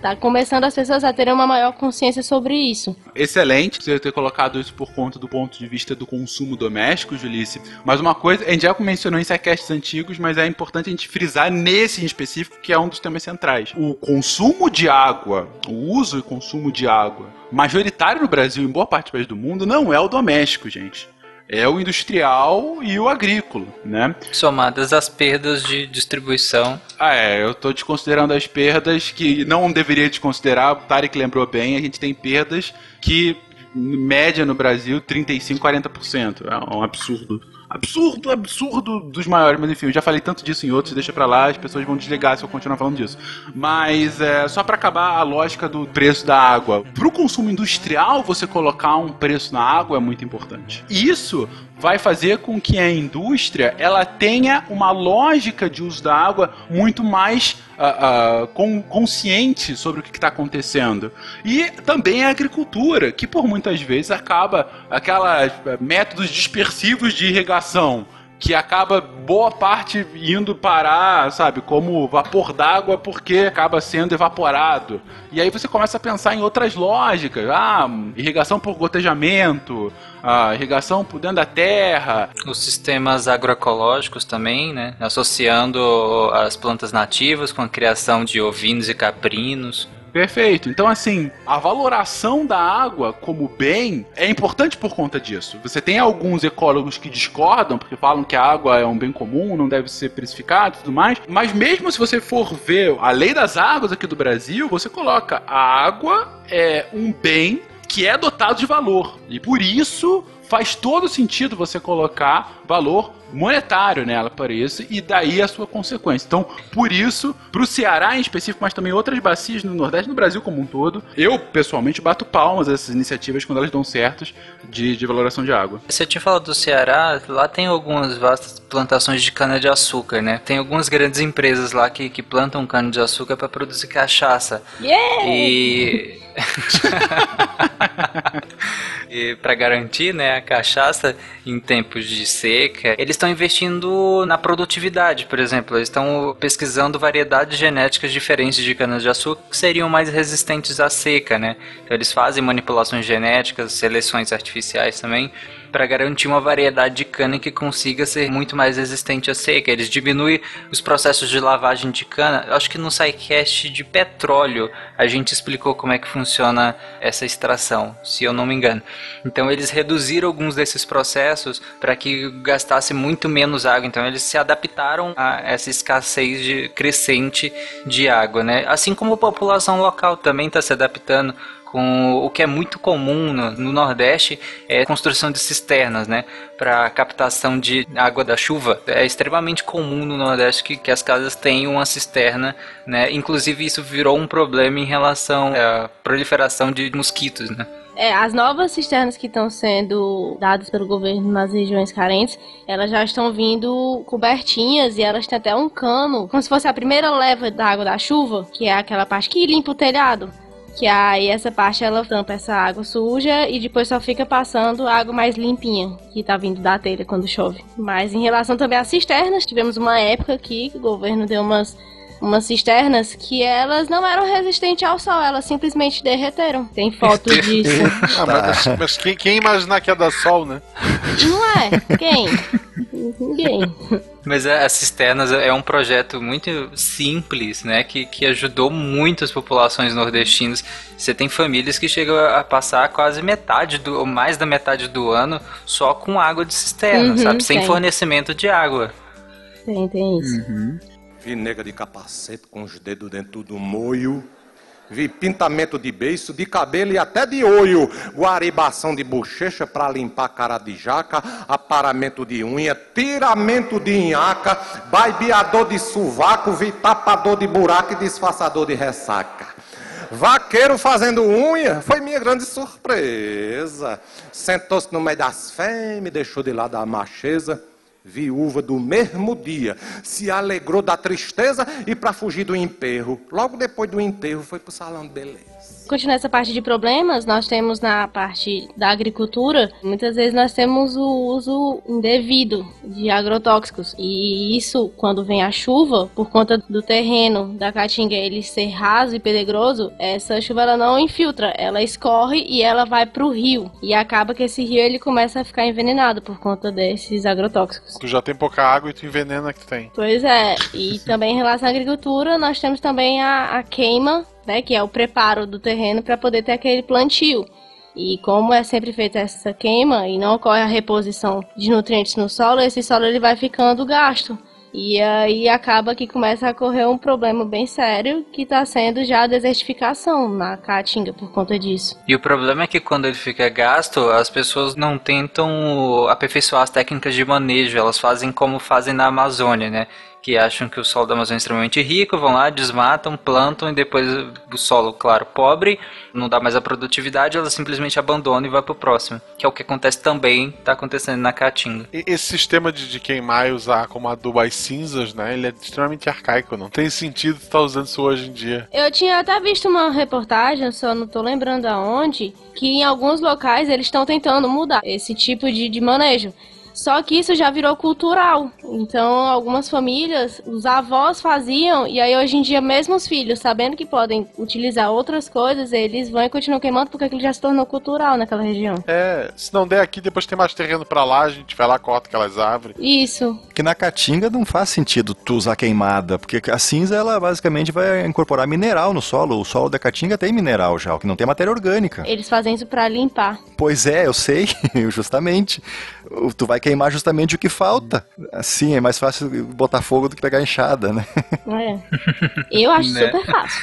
Tá começando as pessoas a terem uma maior consciência sobre isso. Excelente você ter colocado isso por conta do ponto de vista do consumo doméstico, Julice. Mas uma coisa, a gente já mencionou em sequests antigos, mas é importante a gente frisar nesse em específico, que é um dos temas centrais. O consumo de água, o uso e consumo de água majoritário no Brasil e em boa parte do país do mundo não é o doméstico, gente é o industrial e o agrícola, né? Somadas as perdas de distribuição. Ah, é, eu estou desconsiderando as perdas que não deveria desconsiderar, o Tarek lembrou bem, a gente tem perdas que, média no Brasil, 35, 40%. É um absurdo absurdo, absurdo dos maiores, mas enfim, eu já falei tanto disso em outros, deixa pra lá, as pessoas vão desligar se eu continuar falando disso. Mas é, só para acabar a lógica do preço da água. Pro consumo industrial, você colocar um preço na água é muito importante. Isso vai fazer com que a indústria ela tenha uma lógica de uso da água muito mais uh, uh, com, consciente sobre o que está acontecendo. E também a agricultura, que por muitas vezes acaba aquelas eh, métodos dispersivos de irrigação que acaba boa parte indo parar, sabe, como vapor d'água porque acaba sendo evaporado. E aí você começa a pensar em outras lógicas. Ah, irrigação por gotejamento, a irrigação por dentro da terra. Os sistemas agroecológicos também, né? Associando as plantas nativas com a criação de ovinos e caprinos. Perfeito. Então, assim, a valoração da água como bem é importante por conta disso. Você tem alguns ecólogos que discordam, porque falam que a água é um bem comum, não deve ser precificado e tudo mais. Mas mesmo se você for ver a lei das águas aqui do Brasil, você coloca a água é um bem que é dotado de valor. E por isso faz todo sentido você colocar valor monetário nela para isso e daí a sua consequência. Então, por isso, para o Ceará em específico, mas também outras bacias no Nordeste, no Brasil como um todo, eu pessoalmente bato palmas a essas iniciativas quando elas dão certas de, de valoração de água. Você tinha falado do Ceará, lá tem algumas vastas plantações de cana-de-açúcar, né? Tem algumas grandes empresas lá que, que plantam cana-de-açúcar para produzir cachaça. Yeah! E e para garantir né, a cachaça em tempos de seca, eles estão investindo na produtividade, por exemplo. Eles estão pesquisando variedades genéticas diferentes de cana-de-açúcar que seriam mais resistentes à seca, né? Então eles fazem manipulações genéticas, seleções artificiais também, para garantir uma variedade de cana que consiga ser muito mais resistente à seca. Eles diminuem os processos de lavagem de cana. Acho que no SciCast de petróleo a gente explicou como é que funciona essa extração, se eu não me engano. Então eles reduziram alguns desses processos para que gastasse muito menos água. Então eles se adaptaram a essa escassez de, crescente de água, né? Assim como a população local também está se adaptando com o que é muito comum no, no Nordeste é a construção de cisternas, né, para captação de água da chuva. É extremamente comum no Nordeste que, que as casas tenham uma cisterna, né. Inclusive isso virou um problema em relação à proliferação de mosquitos, né. É, as novas cisternas que estão sendo dadas pelo governo nas regiões carentes, elas já estão vindo cobertinhas e elas têm até um cano, como se fosse a primeira leva da água da chuva, que é aquela parte que limpa o telhado. Que aí essa parte ela tampa essa água suja e depois só fica passando água mais limpinha que tá vindo da telha quando chove. Mas em relação também às cisternas, tivemos uma época aqui que o governo deu umas umas cisternas que elas não eram resistentes ao sol, elas simplesmente derreteram. Tem foto disso. ah, mas, mas quem, quem, imaginar que ia dar sol, né? Não é? Quem? Ninguém. Mas as cisternas é um projeto muito simples, né? Que, que ajudou muitas populações nordestinas. Você tem famílias que chegam a passar quase metade do, ou mais da metade do ano só com água de cisterna, uhum, sabe? Sem tem. fornecimento de água. Tem, tem isso. Uhum. Vi nega de capacete com os dedos dentro do moio. Vi pintamento de beiço, de cabelo e até de olho. Guaribação de bochecha para limpar a cara de jaca. Aparamento de unha. Tiramento de inhaca. Baibeador de sovaco. Vi tapador de buraco e disfarçador de ressaca. Vaqueiro fazendo unha foi minha grande surpresa. Sentou-se no meio das fêmeas, deixou de lado a macheza viúva do mesmo dia, se alegrou da tristeza e para fugir do enterro. Logo depois do enterro foi para o salão de beleza. Continuando essa parte de problemas, nós temos na parte da agricultura, muitas vezes nós temos o uso indevido de agrotóxicos. E isso, quando vem a chuva, por conta do terreno da caatinga ele ser raso e pedregoso, essa chuva ela não infiltra, ela escorre e ela vai para o rio. E acaba que esse rio ele começa a ficar envenenado por conta desses agrotóxicos. Tu já tem pouca água e tu envenena que tu tem. Pois é, e também em relação à agricultura, nós temos também a, a queima né, que é o preparo do terreno para poder ter aquele plantio. E como é sempre feita essa queima e não ocorre a reposição de nutrientes no solo, esse solo ele vai ficando gasto. E aí acaba que começa a ocorrer um problema bem sério que está sendo já a desertificação na Caatinga por conta disso. E o problema é que quando ele fica gasto, as pessoas não tentam aperfeiçoar as técnicas de manejo, elas fazem como fazem na Amazônia, né? Que acham que o solo da Amazônia é extremamente rico, vão lá, desmatam, plantam e depois o solo, claro, pobre, não dá mais a produtividade, ela simplesmente abandona e vai pro próximo. Que é o que acontece também, tá acontecendo na Caatinga. E esse sistema de, de queimar e usar como adubo as cinzas, né, ele é extremamente arcaico, não tem sentido estar tá usando isso hoje em dia. Eu tinha até visto uma reportagem, só não tô lembrando aonde, que em alguns locais eles estão tentando mudar esse tipo de, de manejo. Só que isso já virou cultural. Então, algumas famílias, os avós faziam, e aí hoje em dia, mesmo os filhos, sabendo que podem utilizar outras coisas, eles vão e continuam queimando porque aquilo já se tornou cultural naquela região. É, se não der aqui, depois tem mais terreno pra lá, a gente vai lá, corta aquelas árvores. Isso. Que na caatinga não faz sentido tu usar queimada, porque a cinza ela basicamente vai incorporar mineral no solo. O solo da caatinga tem mineral já, o que não tem matéria orgânica. Eles fazem isso para limpar. Pois é, eu sei, justamente. Tu vai queimar justamente o que falta. Assim, é mais fácil botar fogo do que pegar enxada, né? É. Eu acho né? super fácil.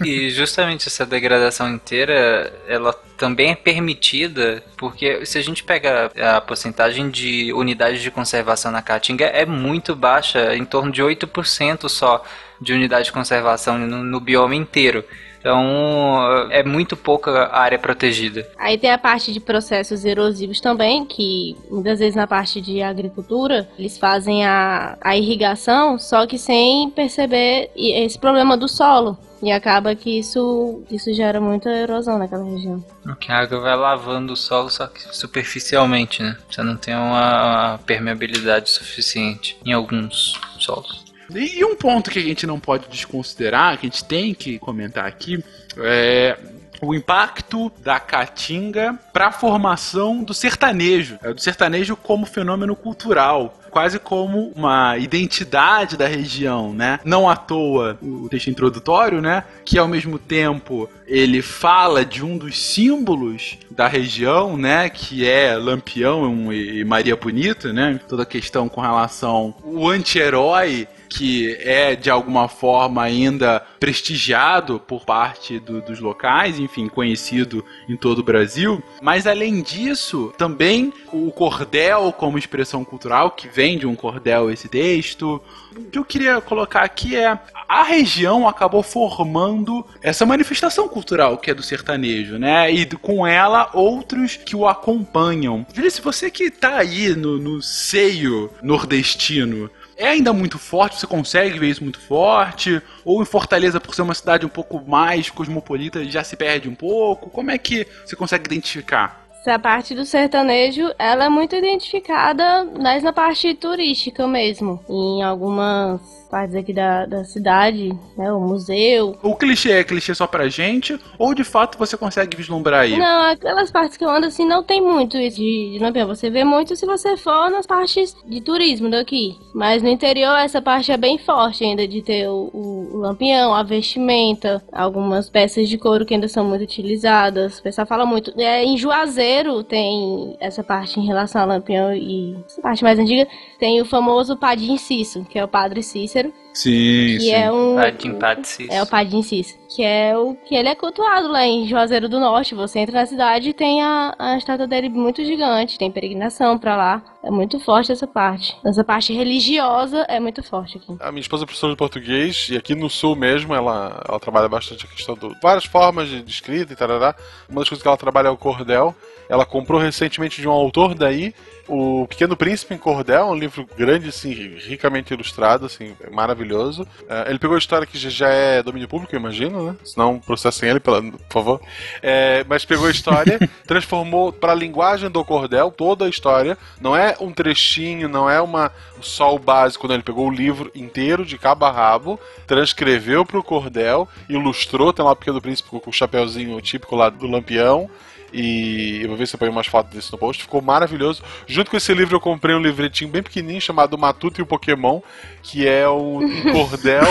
e justamente essa degradação inteira, ela também é permitida porque se a gente pega a porcentagem de unidades de conservação na Caatinga é muito baixa, em torno de 8% só de unidade de conservação no, no bioma inteiro. Então, é muito pouca área protegida. Aí tem a parte de processos erosivos também, que muitas vezes na parte de agricultura, eles fazem a, a irrigação, só que sem perceber esse problema do solo. E acaba que isso, isso gera muita erosão naquela região. Porque a água vai lavando o solo, só que superficialmente, né? Você não tem uma, uma permeabilidade suficiente em alguns solos. E um ponto que a gente não pode desconsiderar, que a gente tem que comentar aqui, é o impacto da caatinga para a formação do sertanejo, é, do sertanejo como fenômeno cultural quase como uma identidade da região, né? Não à toa o texto introdutório, né? Que ao mesmo tempo ele fala de um dos símbolos da região, né? Que é Lampião e Maria Bonita, né? Toda a questão com relação ao anti-herói que é de alguma forma ainda prestigiado por parte do, dos locais, enfim, conhecido em todo o Brasil. Mas além disso, também o cordel como expressão cultural, que vem de um cordel esse texto. O que eu queria colocar aqui é a região acabou formando essa manifestação cultural que é do sertanejo, né? E com ela outros que o acompanham. Se você que tá aí no, no seio nordestino, é ainda muito forte, você consegue ver isso muito forte? Ou em Fortaleza, por ser uma cidade um pouco mais cosmopolita, já se perde um pouco? Como é que você consegue identificar? Essa parte do sertanejo, ela é muito identificada mais na parte turística mesmo. Em algumas partes aqui da, da cidade, né? O museu. O clichê é clichê só pra gente? Ou de fato você consegue vislumbrar aí? Não, aquelas partes que eu ando assim não tem muito isso de, de Lampião. Você vê muito se você for nas partes de turismo daqui. Mas no interior essa parte é bem forte ainda de ter o, o, lampião, a vestimenta, algumas peças de couro que ainda são muito utilizadas. O pessoal fala muito. É, em Juazeiro tem essa parte em relação ao lampião e essa parte mais antiga. Tem o famoso Padim Cício, que é o Padre Cícero ser Sim, que sim. é um Padim É o Padim Cis, que é o que ele é cultuado lá em Juazeiro do Norte. Você entra na cidade e tem a, a estátua dele muito gigante, tem peregrinação para lá. É muito forte essa parte. Essa parte religiosa é muito forte aqui. A minha esposa é professora de português e aqui no sul mesmo ela, ela trabalha bastante a questão de várias formas de, de escrita e tarará. Uma das coisas que ela trabalha é o cordel. Ela comprou recentemente de um autor daí o Pequeno Príncipe em Cordel, um livro grande, assim, ricamente ilustrado, assim, maravilhoso. Uh, ele pegou a história que já é domínio público, eu imagino, né? Senão processem ele, pela, por favor. É, mas pegou a história, transformou para a linguagem do Cordel toda a história. Não é um trechinho, não é uma só o básico, não. Ele pegou o livro inteiro, de cabo a rabo, transcreveu para o Cordel, ilustrou, tem lá o Pequeno Príncipe com o chapéuzinho típico lá do Lampião. E eu vou ver se eu ponho umas fotos disso no post. Ficou maravilhoso. Junto com esse livro, eu comprei um livretinho bem pequenininho chamado Matuto e o Pokémon, que é um, cordel,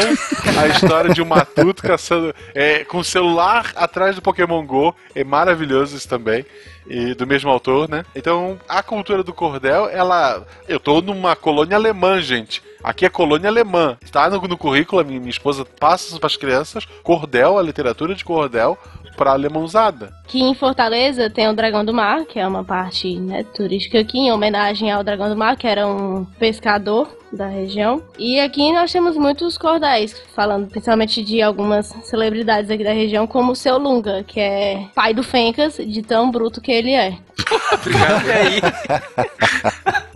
a história de um Matuto caçando, é, com o celular atrás do Pokémon Go. É maravilhoso isso também. E do mesmo autor, né? Então, a cultura do cordel, ela. Eu tô numa colônia alemã, gente. Aqui é colônia alemã. Está no, no currículo, minha, minha esposa passa para as crianças. Cordel, a literatura de cordel, para alemãozada. Aqui em Fortaleza tem o Dragão do Mar, que é uma parte né, turística aqui, em homenagem ao Dragão do Mar, que era um pescador da região. E aqui nós temos muitos cordéis, falando principalmente de algumas celebridades aqui da região, como o seu Lunga, que é pai do Fencas, de tão bruto que ele é. Obrigado. aí.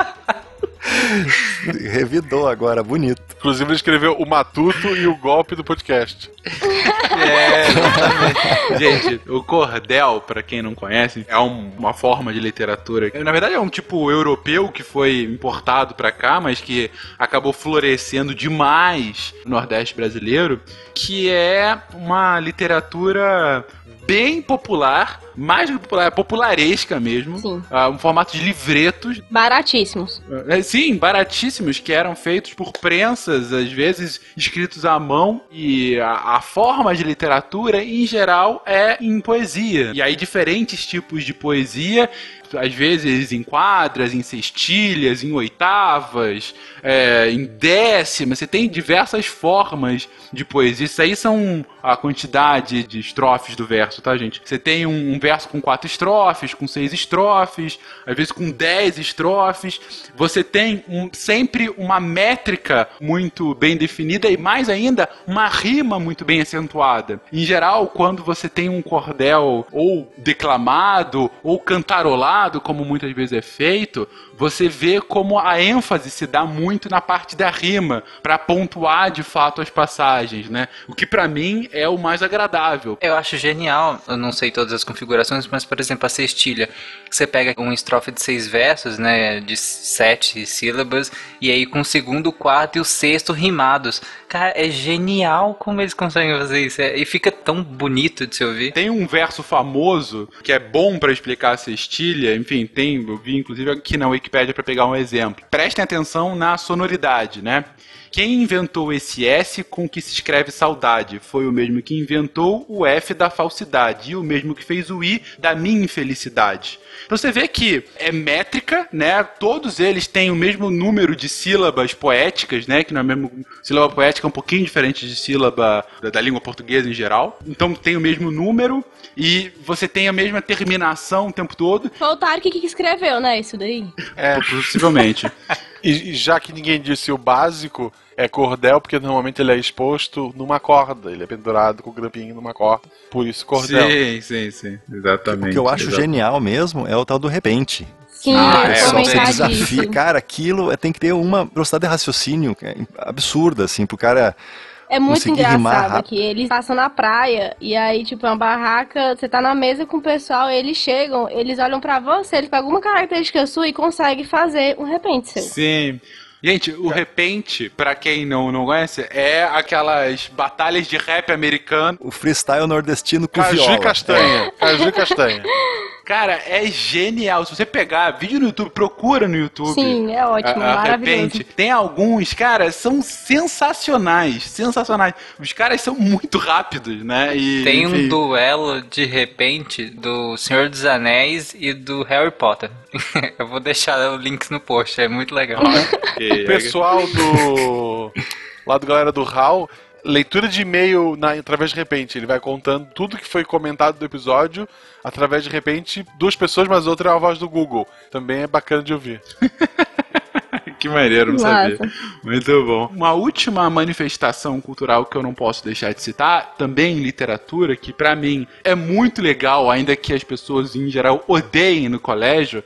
Revidou agora, bonito. Inclusive ele escreveu o matuto e o golpe do podcast. É, exatamente. Gente, o cordel, pra quem não conhece, é um- uma forma de literatura. Na verdade, é um tipo europeu que foi importado pra cá, mas que acabou florescendo demais no Nordeste brasileiro, que é uma literatura bem popular, mais do que popular, é popularesca mesmo. Sim. Ah, um formato de livretos Baratíssimos. é, Sim, baratíssimos, que eram feitos por prensas, às vezes escritos à mão, e a, a forma de literatura, em geral, é em poesia. E aí, diferentes tipos de poesia, às vezes em quadras, em cestilhas, em oitavas, é, em décimas, você tem diversas formas de poesia. Isso aí são a quantidade de estrofes do verso, tá, gente? Você tem um, um verso com quatro estrofes, com seis estrofes, às vezes com dez estrofes. Você tem um- sempre uma métrica muito bem definida e, mais ainda, uma rima muito bem acentuada. Em geral, quando você tem um cordel ou declamado ou cantarolado, como muitas vezes é feito, você vê como a ênfase se dá muito na parte da rima, para pontuar de fato as passagens, né? O que pra mim é o mais agradável. Eu acho genial, eu não sei todas as configurações, mas por exemplo a cestilha, você pega uma estrofe de seis versos, né, de sete sílabas, e aí com o segundo, o quarto e o sexto rimados. Cara, é genial como eles conseguem fazer isso, é- e fica tão bonito de se ouvir. Tem um verso famoso que é bom pra explicar a cestilha, enfim, tem, eu vi inclusive aqui na Wikipédia pra pegar um exemplo. Prestem atenção na sonoridade, né? Quem inventou esse S com que se escreve saudade foi o mesmo que inventou o F da falsidade e o mesmo que fez o I da minha infelicidade. Então você vê que é métrica, né? Todos eles têm o mesmo número de sílabas poéticas, né? Que não é mesmo sílaba poética é um pouquinho diferente de sílaba da, da língua portuguesa em geral. Então tem o mesmo número e você tem a mesma terminação o tempo todo. Foi o Tarek que escreveu, né? Isso daí. É, possivelmente. E, e já que ninguém disse o básico, é cordel, porque normalmente ele é exposto numa corda. Ele é pendurado com o grampinho numa corda. Por isso cordel. Sim, sim, sim. Exatamente. O que eu acho Exatamente. genial mesmo é o tal do repente. Sim, Ah, é, Só comentar desafia, cara, aquilo é- tem que ter uma velocidade de raciocínio é absurda, assim, pro cara. É muito engraçado que eles passam na praia e aí, tipo, é uma barraca, você tá na mesa com o pessoal, eles chegam, eles olham pra você, eles pegam uma característica sua e conseguem fazer um repente seu. Sim. Gente, o repente, pra quem não, não conhece, é aquelas batalhas de rap americano. O freestyle nordestino com Caju viola. e castanha. Caju e castanha. Cara, é genial. Se você pegar vídeo no YouTube, procura no YouTube. Sim, é ótimo, a- a maravilhoso. repente. Tem alguns, cara, são sensacionais. Sensacionais. Os caras são muito rápidos, né? E, Tem um enfim. duelo de repente do Senhor dos Anéis e do Harry Potter. eu vou deixar o link no post, é muito legal. O pessoal do. Lá do galera do HAL, leitura de e-mail na, através de repente. Ele vai contando tudo que foi comentado do episódio através de repente, duas pessoas, mas outra é a voz do Google. Também é bacana de ouvir. Que maneiro, não sabia. Muito bom. Uma última manifestação cultural que eu não posso deixar de citar, também em literatura, que pra mim é muito legal, ainda que as pessoas em geral odeiem no colégio,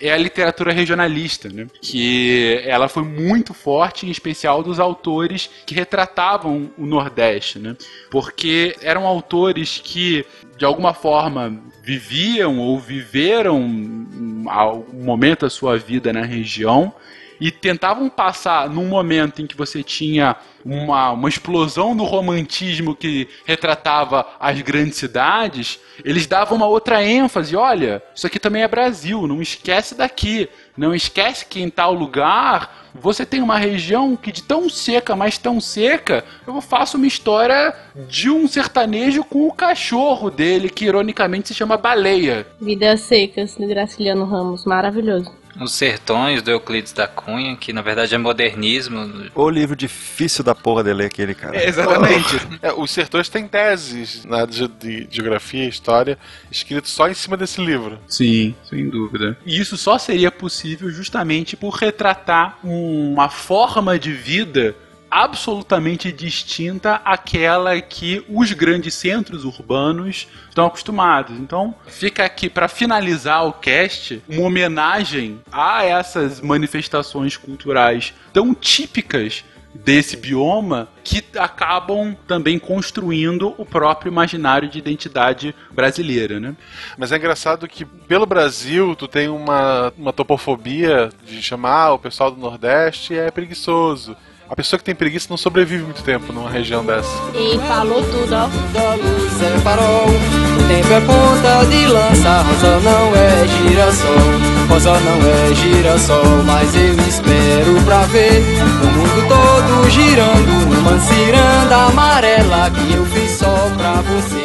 é a literatura regionalista, né? Que ela foi muito forte, em especial dos autores que retratavam o Nordeste, né? Porque eram autores que, de alguma forma, viviam ou viveram um, momento da sua vida na região e tentavam passar num momento em que você tinha uma, uma explosão do romantismo que retratava as grandes cidades, eles davam uma outra ênfase. Olha, isso aqui também é Brasil, não esquece daqui. Não esquece que em tal lugar você tem uma região que de tão seca, mas tão seca, eu faço uma história de um sertanejo com o cachorro dele, que ironicamente se chama Baleia. Vidas Secas, do Graciliano Ramos, maravilhoso. Os Sertões do Euclides da Cunha, que na verdade é modernismo. O livro difícil da porra de ler aquele cara. Exatamente. É, os sertões têm teses na, de, de geografia e história escritos só em cima desse livro. Sim, sem dúvida. E isso só seria possível justamente por retratar uma forma de vida absolutamente distinta àquela que os grandes centros urbanos estão acostumados. Então, fica aqui para finalizar o cast uma homenagem a essas manifestações culturais tão típicas desse bioma que acabam também construindo o próprio imaginário de identidade brasileira, né? Mas é engraçado que pelo Brasil tu tem uma, uma topofobia de chamar o pessoal do Nordeste é preguiçoso. A pessoa que tem preguiça não sobrevive muito tempo numa região dessa. E falou tudo, ó. Da luz é farol, o tempo é ponta de lança, rosa não é girassol, rosa não é girassol, mas eu espero pra ver o mundo todo girando numa ciranda amarela que eu fiz só pra você,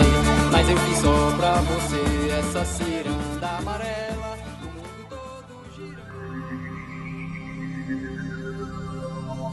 mas eu fiz só pra você essa ciranda